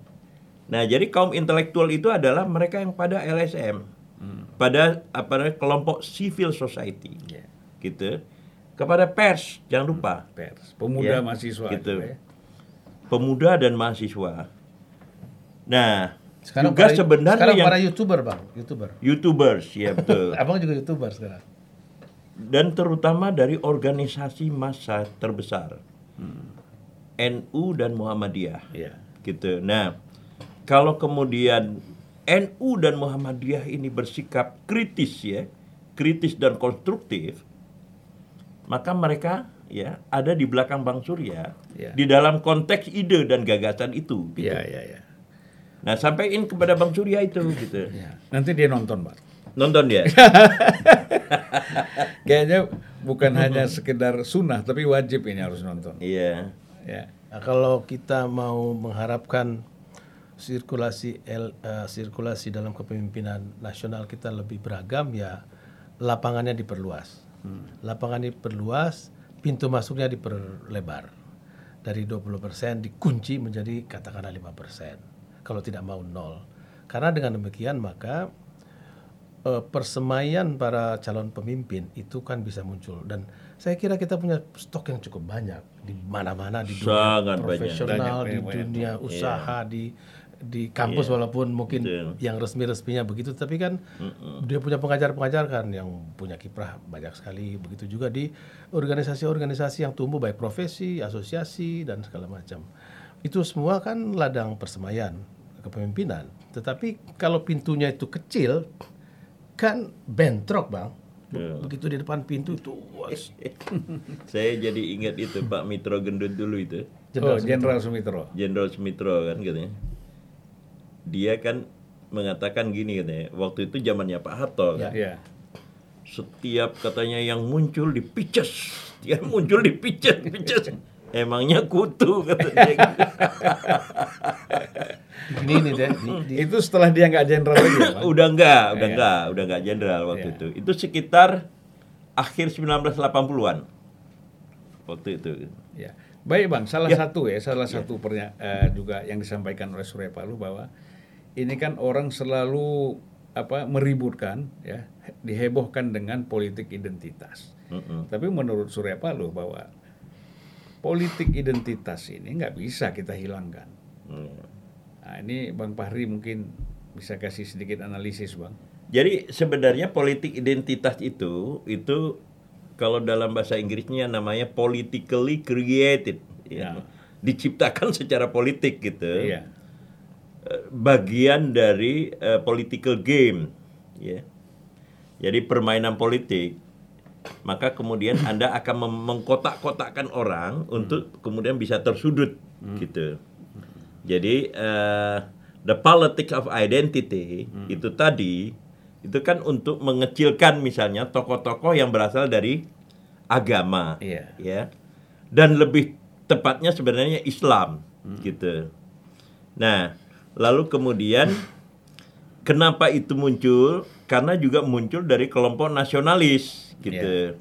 Nah, jadi kaum intelektual itu adalah mereka yang pada LSM, pada apa namanya kelompok civil society Ya. gitu kepada pers jangan lupa Pers, pemuda Ya, mahasiswa gitu. ya. pemuda dan mahasiswa nah Sekarang juga para, sebenarnya sekarang yang para youtuber bang, youtuber. youtubers ya betul Abang juga youtuber sekarang. dan terutama dari organisasi massa terbesar NU dan Muhammadiyah Iya. Gitu nah kalau kemudian NU dan Muhammadiyah ini bersikap kritis ya kritis dan konstruktif maka mereka ya ada di belakang Bang Surya Ya. di dalam konteks ide dan gagasan itu. gitu. Iya, iya, iya. Nah sampaikan kepada Bang Surya itu gitu. Ya. Nanti dia nonton, Pak. Nonton dia. Kayaknya bukan hanya sekedar sunnah, tapi wajib ini harus nonton. Iya. Ya. Nah, kalau kita mau mengharapkan sirkulasi el- eh, sirkulasi dalam kepemimpinan nasional kita lebih beragam ya lapangannya diperluas. Lapangan diperluas, pintu masuknya diperlebar. Dari 20% dikunci menjadi katakanlah 5%. Kalau tidak mau nol. Karena dengan demikian maka eh, persemaian para calon pemimpin itu kan bisa muncul dan saya kira kita punya stok yang cukup banyak di mana-mana di dunia Sangat profesional Banyak, di dunia usaha di di kampus walaupun mungkin Betul. yang resmi-resminya begitu tapi kan dia punya pengajar-pengajar kan yang punya kiprah banyak sekali begitu juga di organisasi-organisasi yang tumbuh baik profesi, asosiasi dan segala macam. Itu semua kan ladang persemaian kepemimpinan. Tetapi kalau pintunya itu kecil kan bentrok, Bang. Be- Begitu di depan pintu itu Saya jadi ingat itu Pak Mitro Gendut dulu itu. Oh, Jenderal Sumitro. Jenderal Sumitro kan katanya. Dia kan mengatakan gini katanya. Waktu itu zamannya Pak Harto kan. Ya. Setiap katanya yang muncul dipices. Dia muncul dipices, pices. Emangnya kutu katanya. ini nih deh. Itu setelah dia nggak jenderal lagi ya, udah enggak, udah Iya. enggak, udah enggak jenderal waktu Iya. itu. Itu sekitar akhir 1980-an. Waktu itu. Ya. Baik Bang, salah Ya. satu ya, salah satu pernya- eh, juga yang disampaikan oleh Surya Palu bahwa ini kan orang selalu apa meributkan ya, dihebohkan dengan politik identitas. Mm-mm. Tapi menurut Surya Palu bahwa politik identitas ini nggak bisa kita hilangkan. Hmm. Nah, ini Bang Fahri mungkin bisa kasih sedikit analisis, Bang. Jadi sebenarnya politik identitas itu itu kalau dalam bahasa Inggrisnya namanya politically created, ya. Ya. diciptakan secara politik gitu. Iya. Eh, Bagian dari eh, political game, ya. Jadi permainan politik. Maka kemudian Anda akan mengkotak-kotakkan orang untuk kemudian bisa tersudut, gitu. Jadi eh, the politics of identity itu tadi itu kan untuk mengecilkan misalnya tokoh-tokoh yang berasal dari agama, Iya. ya, dan lebih tepatnya sebenarnya Islam, gitu. Nah, lalu kemudian kenapa itu muncul? Karena juga muncul dari kelompok nasionalis, gitu.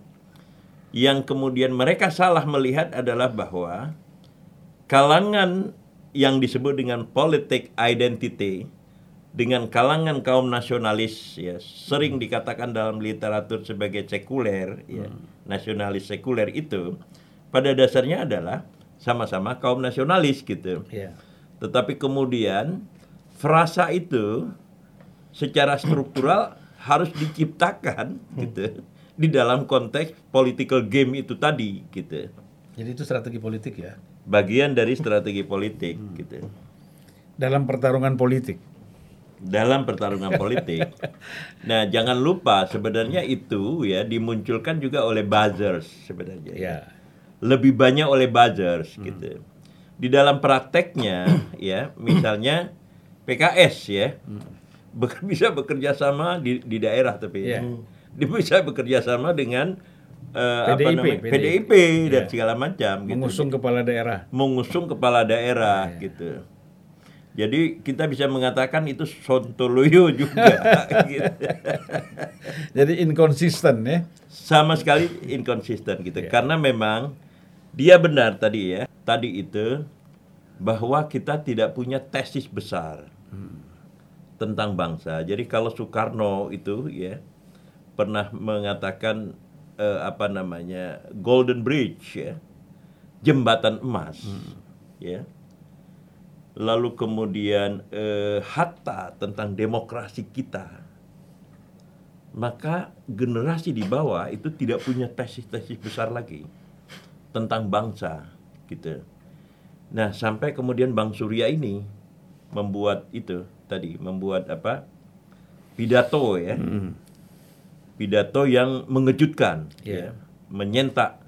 Yang kemudian mereka salah melihat adalah bahwa kalangan yang disebut dengan politik identity dengan kalangan kaum nasionalis ya sering dikatakan dalam literatur sebagai sekuler ya nasionalis sekuler itu pada dasarnya adalah sama-sama kaum nasionalis gitu. Iya. tetapi kemudian frasa itu secara struktural harus diciptakan gitu di dalam konteks political game itu tadi gitu Jadi itu strategi politik ya. bagian dari strategi politik gitu Dalam pertarungan politik. dalam pertarungan politik. Nah, jangan lupa sebenarnya itu ya dimunculkan juga oleh buzzers sebenarnya. Ya. Lebih banyak oleh buzzers gitu. Di dalam prakteknya ya, misalnya PKS ya. bek- bisa bekerja sama di di daerah tapi Iya. Dia bisa bekerja sama dengan eh, apa PDIP, namanya? PDIP. PDIP dan Iya. segala macam gitu. Mengusung kepala daerah. mengusung kepala daerah gitu. Jadi kita bisa mengatakan itu sontoloyo juga gitu. Jadi inkonsisten ya. Sama sekali inkonsisten gitu. Karena memang dia benar tadi ya. Tadi itu bahwa kita tidak punya tesis besar tentang bangsa. Jadi kalau Soekarno itu ya pernah mengatakan eh, apa namanya Golden Bridge ya, jembatan emas, ya. Lalu kemudian eh, Hatta tentang demokrasi kita, maka generasi di bawah itu tidak punya tesis-tesis besar lagi tentang bangsa, gitu. Nah sampai kemudian Bang Surya ini membuat itu tadi, membuat apa? Pidato ya pidato yang mengejutkan, Iya. ya, menyentak.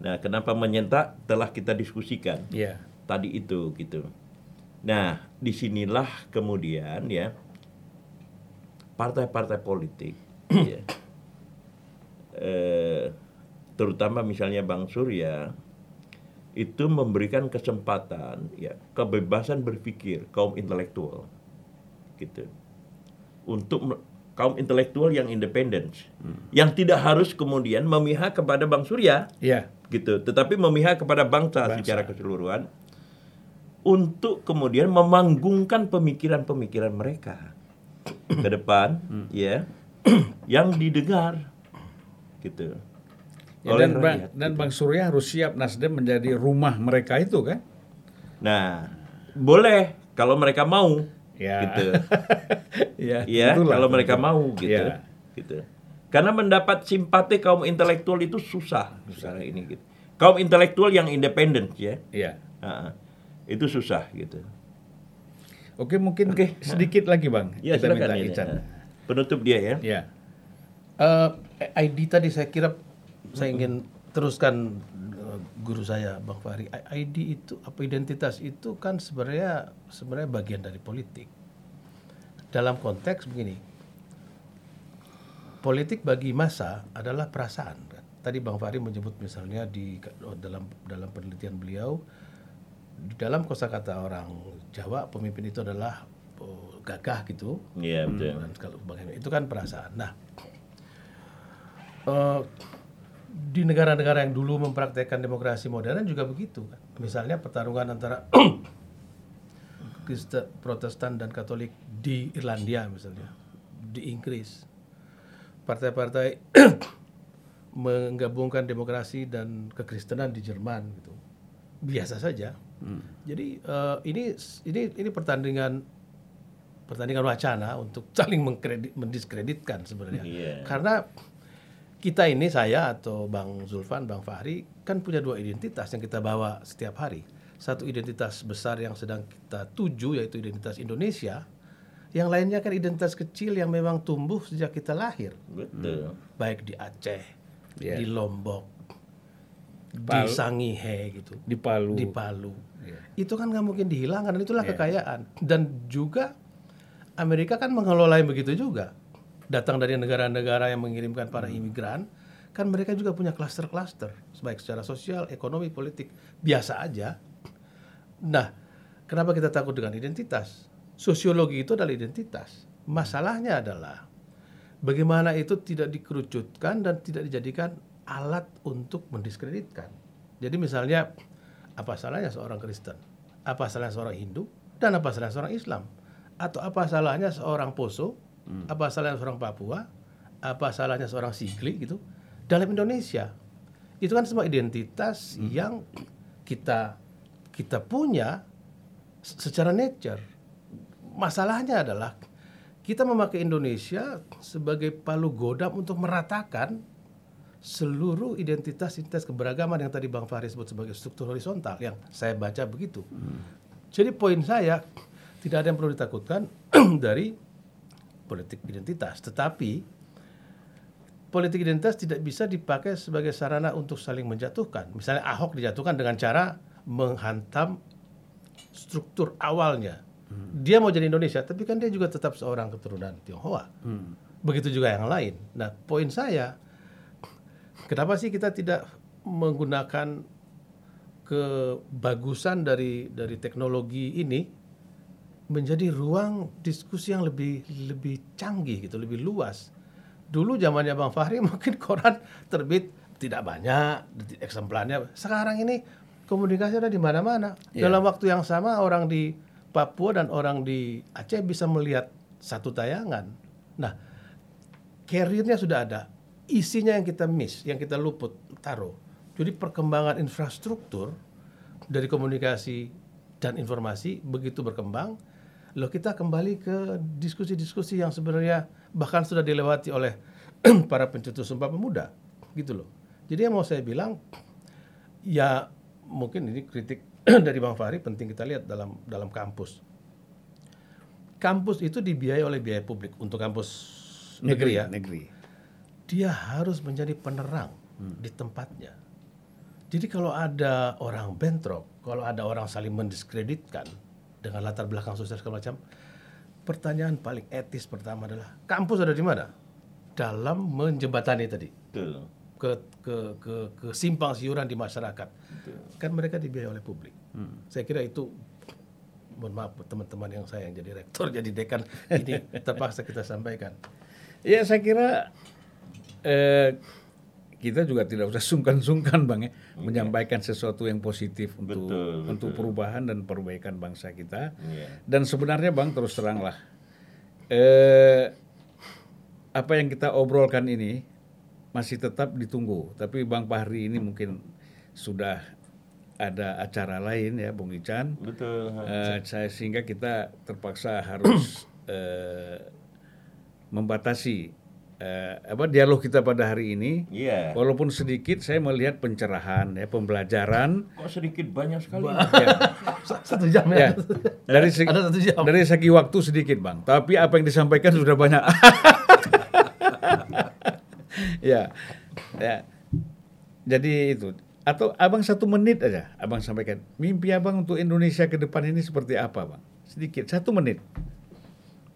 Nah, kenapa menyentak? Telah kita diskusikan Iya. tadi itu, gitu. Nah, di sinilah kemudian ya partai-partai politik, ya, eh, terutama misalnya Bang Surya itu memberikan kesempatan, ya, kebebasan berpikir kaum intelektual, gitu untuk kaum intelektual yang independen, yang tidak harus kemudian memihak kepada Bang Surya, Iya. gitu, tetapi memihak kepada bangsa, Bangsa. secara keseluruhan, untuk kemudian memanggungkan pemikiran-pemikiran mereka ke depan, ya, yang didengar, gitu. Ya, dan, Bang, rakyat, dan gitu. Bang Surya harus siap Nasdem menjadi rumah mereka itu kan? Nah, boleh kalau mereka mau, Ya. gitu. ya, ya itulah. kalau mereka mau gitu Ya. gitu karena mendapat simpati kaum intelektual itu susah sekarang ini gitu kaum intelektual yang independen ya Iya. Itu susah gitu Oke, mungkin Oke. sedikit lagi Bang. ya kita minta ini. Ican. penutup dia ya Ya. Eh, ID tadi saya kira saya ingin teruskan guru saya Bang Fahri. ID itu apa identitas itu kan sebenarnya sebenarnya bagian dari politik. Dalam konteks begini. Politik bagi masa adalah perasaan. kan. Tadi Bang Fahri menyebut misalnya di dalam dalam penelitian beliau di dalam kosakata orang Jawa pemimpin itu adalah oh, gagah gitu Iya betul. dan bagaimana itu kan perasaan. Nah, eh, di negara-negara yang dulu mempraktekkan demokrasi modern juga begitu kan. Misalnya pertarungan antara Kristen, Protestan dan Katolik di Irlandia misalnya, di Inggris, partai-partai menggabungkan demokrasi dan kekristenan di Jerman gitu, biasa saja. Jadi eh, ini ini ini pertandingan pertandingan wacana untuk saling mendiskreditkan sebenarnya. Iya. Karena kita ini saya atau Bang Zulfan, Bang Fahri kan punya dua identitas yang kita bawa setiap hari. Satu identitas besar yang sedang kita tuju yaitu identitas Indonesia. Yang lainnya kan identitas kecil yang memang tumbuh sejak kita lahir. Betul. Baik di Aceh, Iya. di Lombok, di Palu. Sangihe gitu Di Palu. di Palu. Iya. Itu kan nggak mungkin dihilangkan dan itulah kekayaan. Dan juga Amerika kan mengelola yang begitu juga. Datang dari negara-negara yang mengirimkan para imigran, kan mereka juga punya klaster-klaster, baik secara sosial, ekonomi, politik, biasa aja. Nah, kenapa kita takut dengan identitas? Sosiologi itu adalah identitas. Masalahnya adalah bagaimana itu tidak dikerucutkan dan tidak dijadikan alat untuk mendiskreditkan. Jadi misalnya apa salahnya seorang Kristen? Apa salahnya seorang Hindu? Dan apa salahnya seorang Islam? Atau apa salahnya seorang Poso? Apa salahnya seorang Papua? Apa salahnya seorang Sigli gitu? Dalam Indonesia. Itu kan semua identitas yang kita kita punya secara nature. Masalahnya adalah kita memakai Indonesia sebagai palu godam untuk meratakan seluruh identitas identitas keberagaman yang tadi Bang Fahri sebut sebagai struktur horizontal yang saya baca begitu. Jadi poin saya tidak ada yang perlu ditakutkan dari politik identitas, tetapi politik identitas tidak bisa dipakai sebagai sarana untuk saling menjatuhkan. Misalnya Ahok dijatuhkan dengan cara menghantam struktur awalnya. Dia mau jadi Indonesia, tapi kan dia juga tetap seorang keturunan Tionghoa. Begitu juga yang lain. Nah, poin saya, kenapa sih kita tidak menggunakan kebagusan dari dari teknologi ini menjadi ruang diskusi yang lebih lebih canggih gitu, lebih luas. Dulu zamannya Bang Fahri mungkin koran terbit tidak banyak eksemplarnya. Sekarang ini komunikasi ada di mana-mana. Dalam waktu yang sama orang di Papua dan orang di Aceh bisa melihat satu tayangan. Nah, carrier-nya sudah ada. Isinya yang kita miss, yang kita luput, taruh. Jadi perkembangan infrastruktur dari komunikasi dan informasi begitu berkembang, loh kita kembali ke diskusi-diskusi yang sebenarnya bahkan sudah dilewati oleh para pencetus Sumpah Pemuda, gitu loh. Jadi yang mau saya bilang, ya mungkin ini kritik dari Bang Fahri penting kita lihat dalam dalam kampus. Kampus itu dibiayai oleh biaya publik untuk kampus negeri ya. Negeri. Dia harus menjadi penerang di tempatnya. Jadi kalau ada orang bentrok, kalau ada orang saling mendiskreditkan dengan latar belakang sosial segala macam, pertanyaan paling etis pertama adalah kampus ada di mana? Dalam menjembatani tadi Betul. ke ke ke, ke simpang siuran di masyarakat. Kan mereka dibiayai oleh publik. Saya kira itu mohon maaf teman-teman yang saya yang jadi rektor jadi dekan ini terpaksa kita sampaikan. Ya saya kira eh, kita juga tidak usah sungkan-sungkan bang ya menyampaikan sesuatu yang positif untuk Betul, untuk perubahan dan perbaikan bangsa kita. Iya. Dan sebenarnya bang terus teranglah eh, apa yang kita obrolkan ini masih tetap ditunggu. Tapi bang Fahri ini mungkin sudah ada acara lain ya, Bung Ican. Betul. Eh, saya sehingga kita terpaksa harus eh, membatasi eh, apa dialog kita pada hari ini. Iya. Walaupun sedikit, saya melihat pencerahan ya, pembelajaran. Kok sedikit banyak sekali. Ya, Satu jam ya. ya. Dari segi, Ada satu jam. dari segi waktu sedikit bang, tapi apa yang disampaikan sudah banyak. ya, ya. Jadi itu. Atau abang satu menit aja, abang sampaikan. Mimpi abang untuk Indonesia ke depan ini seperti apa, bang? Sedikit, satu menit.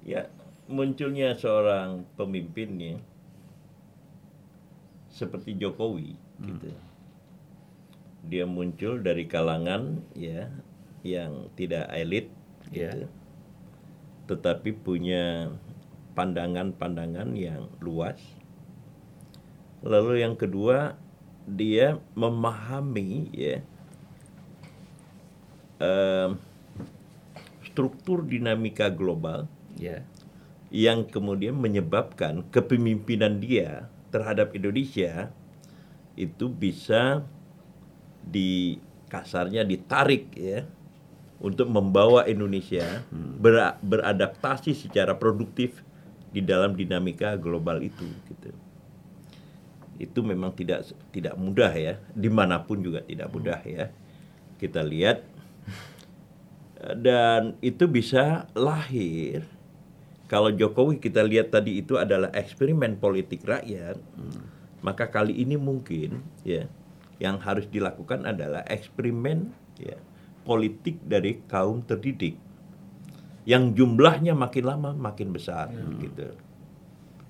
Ya, munculnya seorang pemimpin ya seperti Jokowi gitu. Dia muncul dari kalangan ya yang tidak elit gitu. Tetapi punya pandangan-pandangan yang luas. Lalu yang kedua, dia memahami ya em, struktur dinamika global Ya. Yang kemudian menyebabkan kepemimpinan dia terhadap Indonesia itu bisa di kasarnya ditarik ya untuk membawa Indonesia ber- beradaptasi secara produktif di dalam dinamika global itu gitu. Itu memang tidak tidak mudah ya, di mana pun juga tidak mudah ya. Kita lihat dan itu bisa lahir kalau Jokowi kita lihat tadi itu adalah eksperimen politik rakyat, maka kali ini mungkin ya yang harus dilakukan adalah eksperimen ya politik dari kaum terdidik yang jumlahnya makin lama makin besar gitu.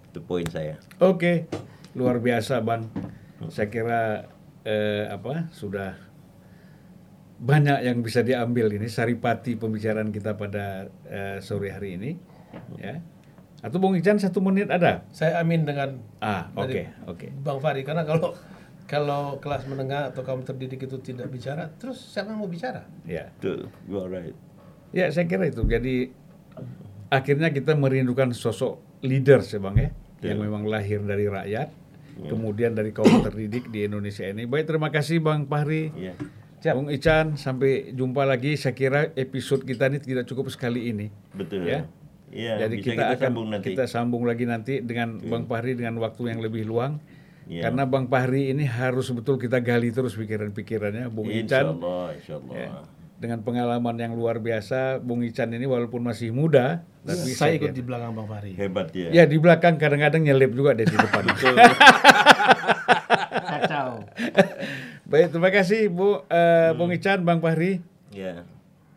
Itu poin saya. Oke, luar biasa bang. Saya kira eh, apa sudah banyak yang bisa diambil ini saripati pembicaraan kita pada eh, sore hari ini, ya. Atau Bung Ican satu menit ada? Saya amin dengan Ah, oke, dari oke. Bang Fahri karena kalau kalau kelas menengah atau kaum terdidik itu tidak bicara, terus siapa yang mau bicara? Ya, Betul, you are right. ya saya kira itu. Jadi akhirnya kita merindukan sosok leader ya bang ya, yang memang lahir dari rakyat, kemudian dari kaum terdidik di Indonesia ini. Baik, terima kasih Bang Fahri. Iya. Bung Ican, sampai jumpa lagi. Saya kira episode kita ini tidak cukup sekali ini. Betul. Ya. Iya, Jadi bisa kita, akan sambung nanti. kita sambung lagi nanti dengan Bang Fahri dengan waktu yang lebih luang. Iya. Karena Bang Fahri ini harus betul kita gali terus pikiran-pikirannya. Bung Insya Ican Allah, insya Allah. ya, dengan pengalaman yang luar biasa, Bung Ican ini walaupun masih muda, tapi saya ikut di belakang Bang Fahri. Hebat ya. Ya di belakang kadang-kadang nyelip juga deh di depan. Kacau. Baik, terima kasih Bu eh, Bung Ican, Bang Fahri. Ya.